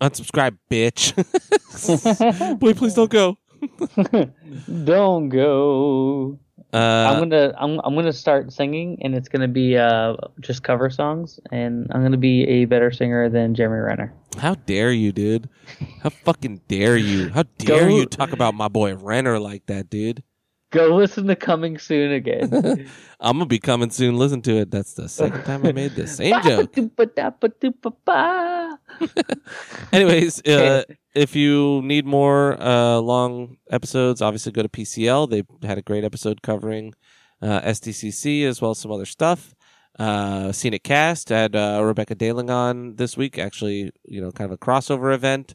Unsubscribe, bitch. [laughs] Boy, please don't go. [laughs] Don't go. Uh, I'm gonna I'm I'm gonna start singing, and it's gonna be uh just cover songs, and I'm gonna be a better singer than Jeremy Renner. How dare you, dude? How fucking dare you? How dare Go- you talk about my boy Renner like that, dude? Go listen to "Coming Soon" again. [laughs] I'm gonna be coming soon. Listen to it. That's the second time I made the same [laughs] joke. [laughs] Anyways, [laughs] uh, if you need more uh, long episodes, obviously go to PCL. They had a great episode covering uh, SDCC as well as some other stuff. Uh, Seen It Cast had uh, Rebecca Daling on this week. Actually, you know, kind of a crossover event.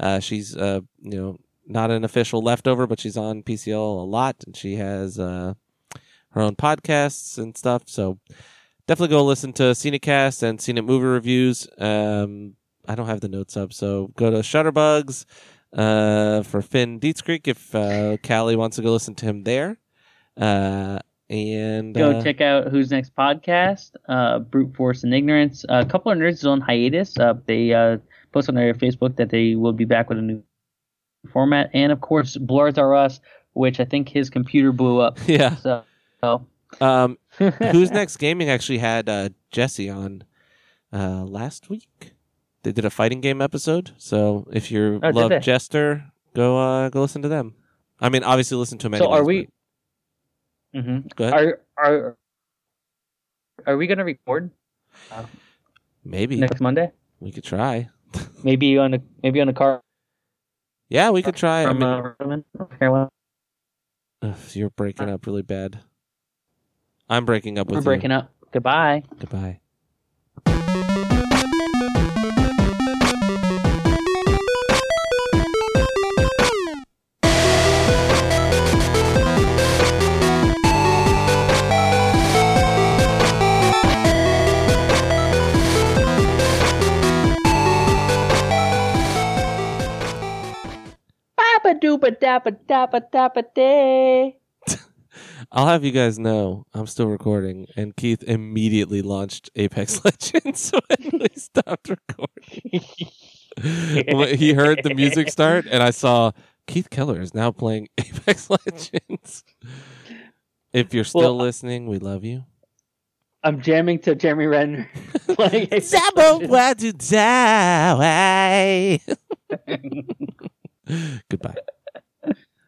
Uh, she's uh, you know not an official leftover, but she's on PCL a lot, and she has uh, her own podcasts and stuff. So definitely go listen to Seen It Cast and Scenic movie reviews. Um, I don't have the notes up, so go to Shutterbugs uh, for Finn Dietz Creek if uh, Callie wants to go listen to him there. Uh, and Go uh, check out Who's Next podcast, uh, Brute Force and Ignorance. a couple of nerds is on hiatus. Uh, they uh, post on their Facebook that they will be back with a new format, and of course, Blurs Are Us, which I think his computer blew up. [laughs] yeah. So, so. Um, [laughs] Who's Next Gaming actually had uh, Jesse on uh, last week. They did a fighting game episode, so if you Oh, love? Jester, go uh, go listen to them. I mean, obviously listen to them. So anyways, are we? but- hmm Go ahead. Are are are we gonna record Maybe next Monday? we could try. [laughs] Maybe on a maybe on a car Yeah, we could try. I mean, uh, Northern North Carolina. ugh, you're breaking up really bad. I'm breaking up with We're you. breaking up. Goodbye. Goodbye. Baba dooba dabba dabba dabba day. I'll have you guys know I'm still recording, and Keith immediately launched Apex [laughs] Legends when we stopped recording. He heard the music start, and I saw Keith Keller is now playing [laughs] Apex Legends. If you're still Well, uh, listening, we love you. I'm jamming to Jeremy Renner [laughs] playing Apex Zabo Legends. wa du die. [laughs] Goodbye.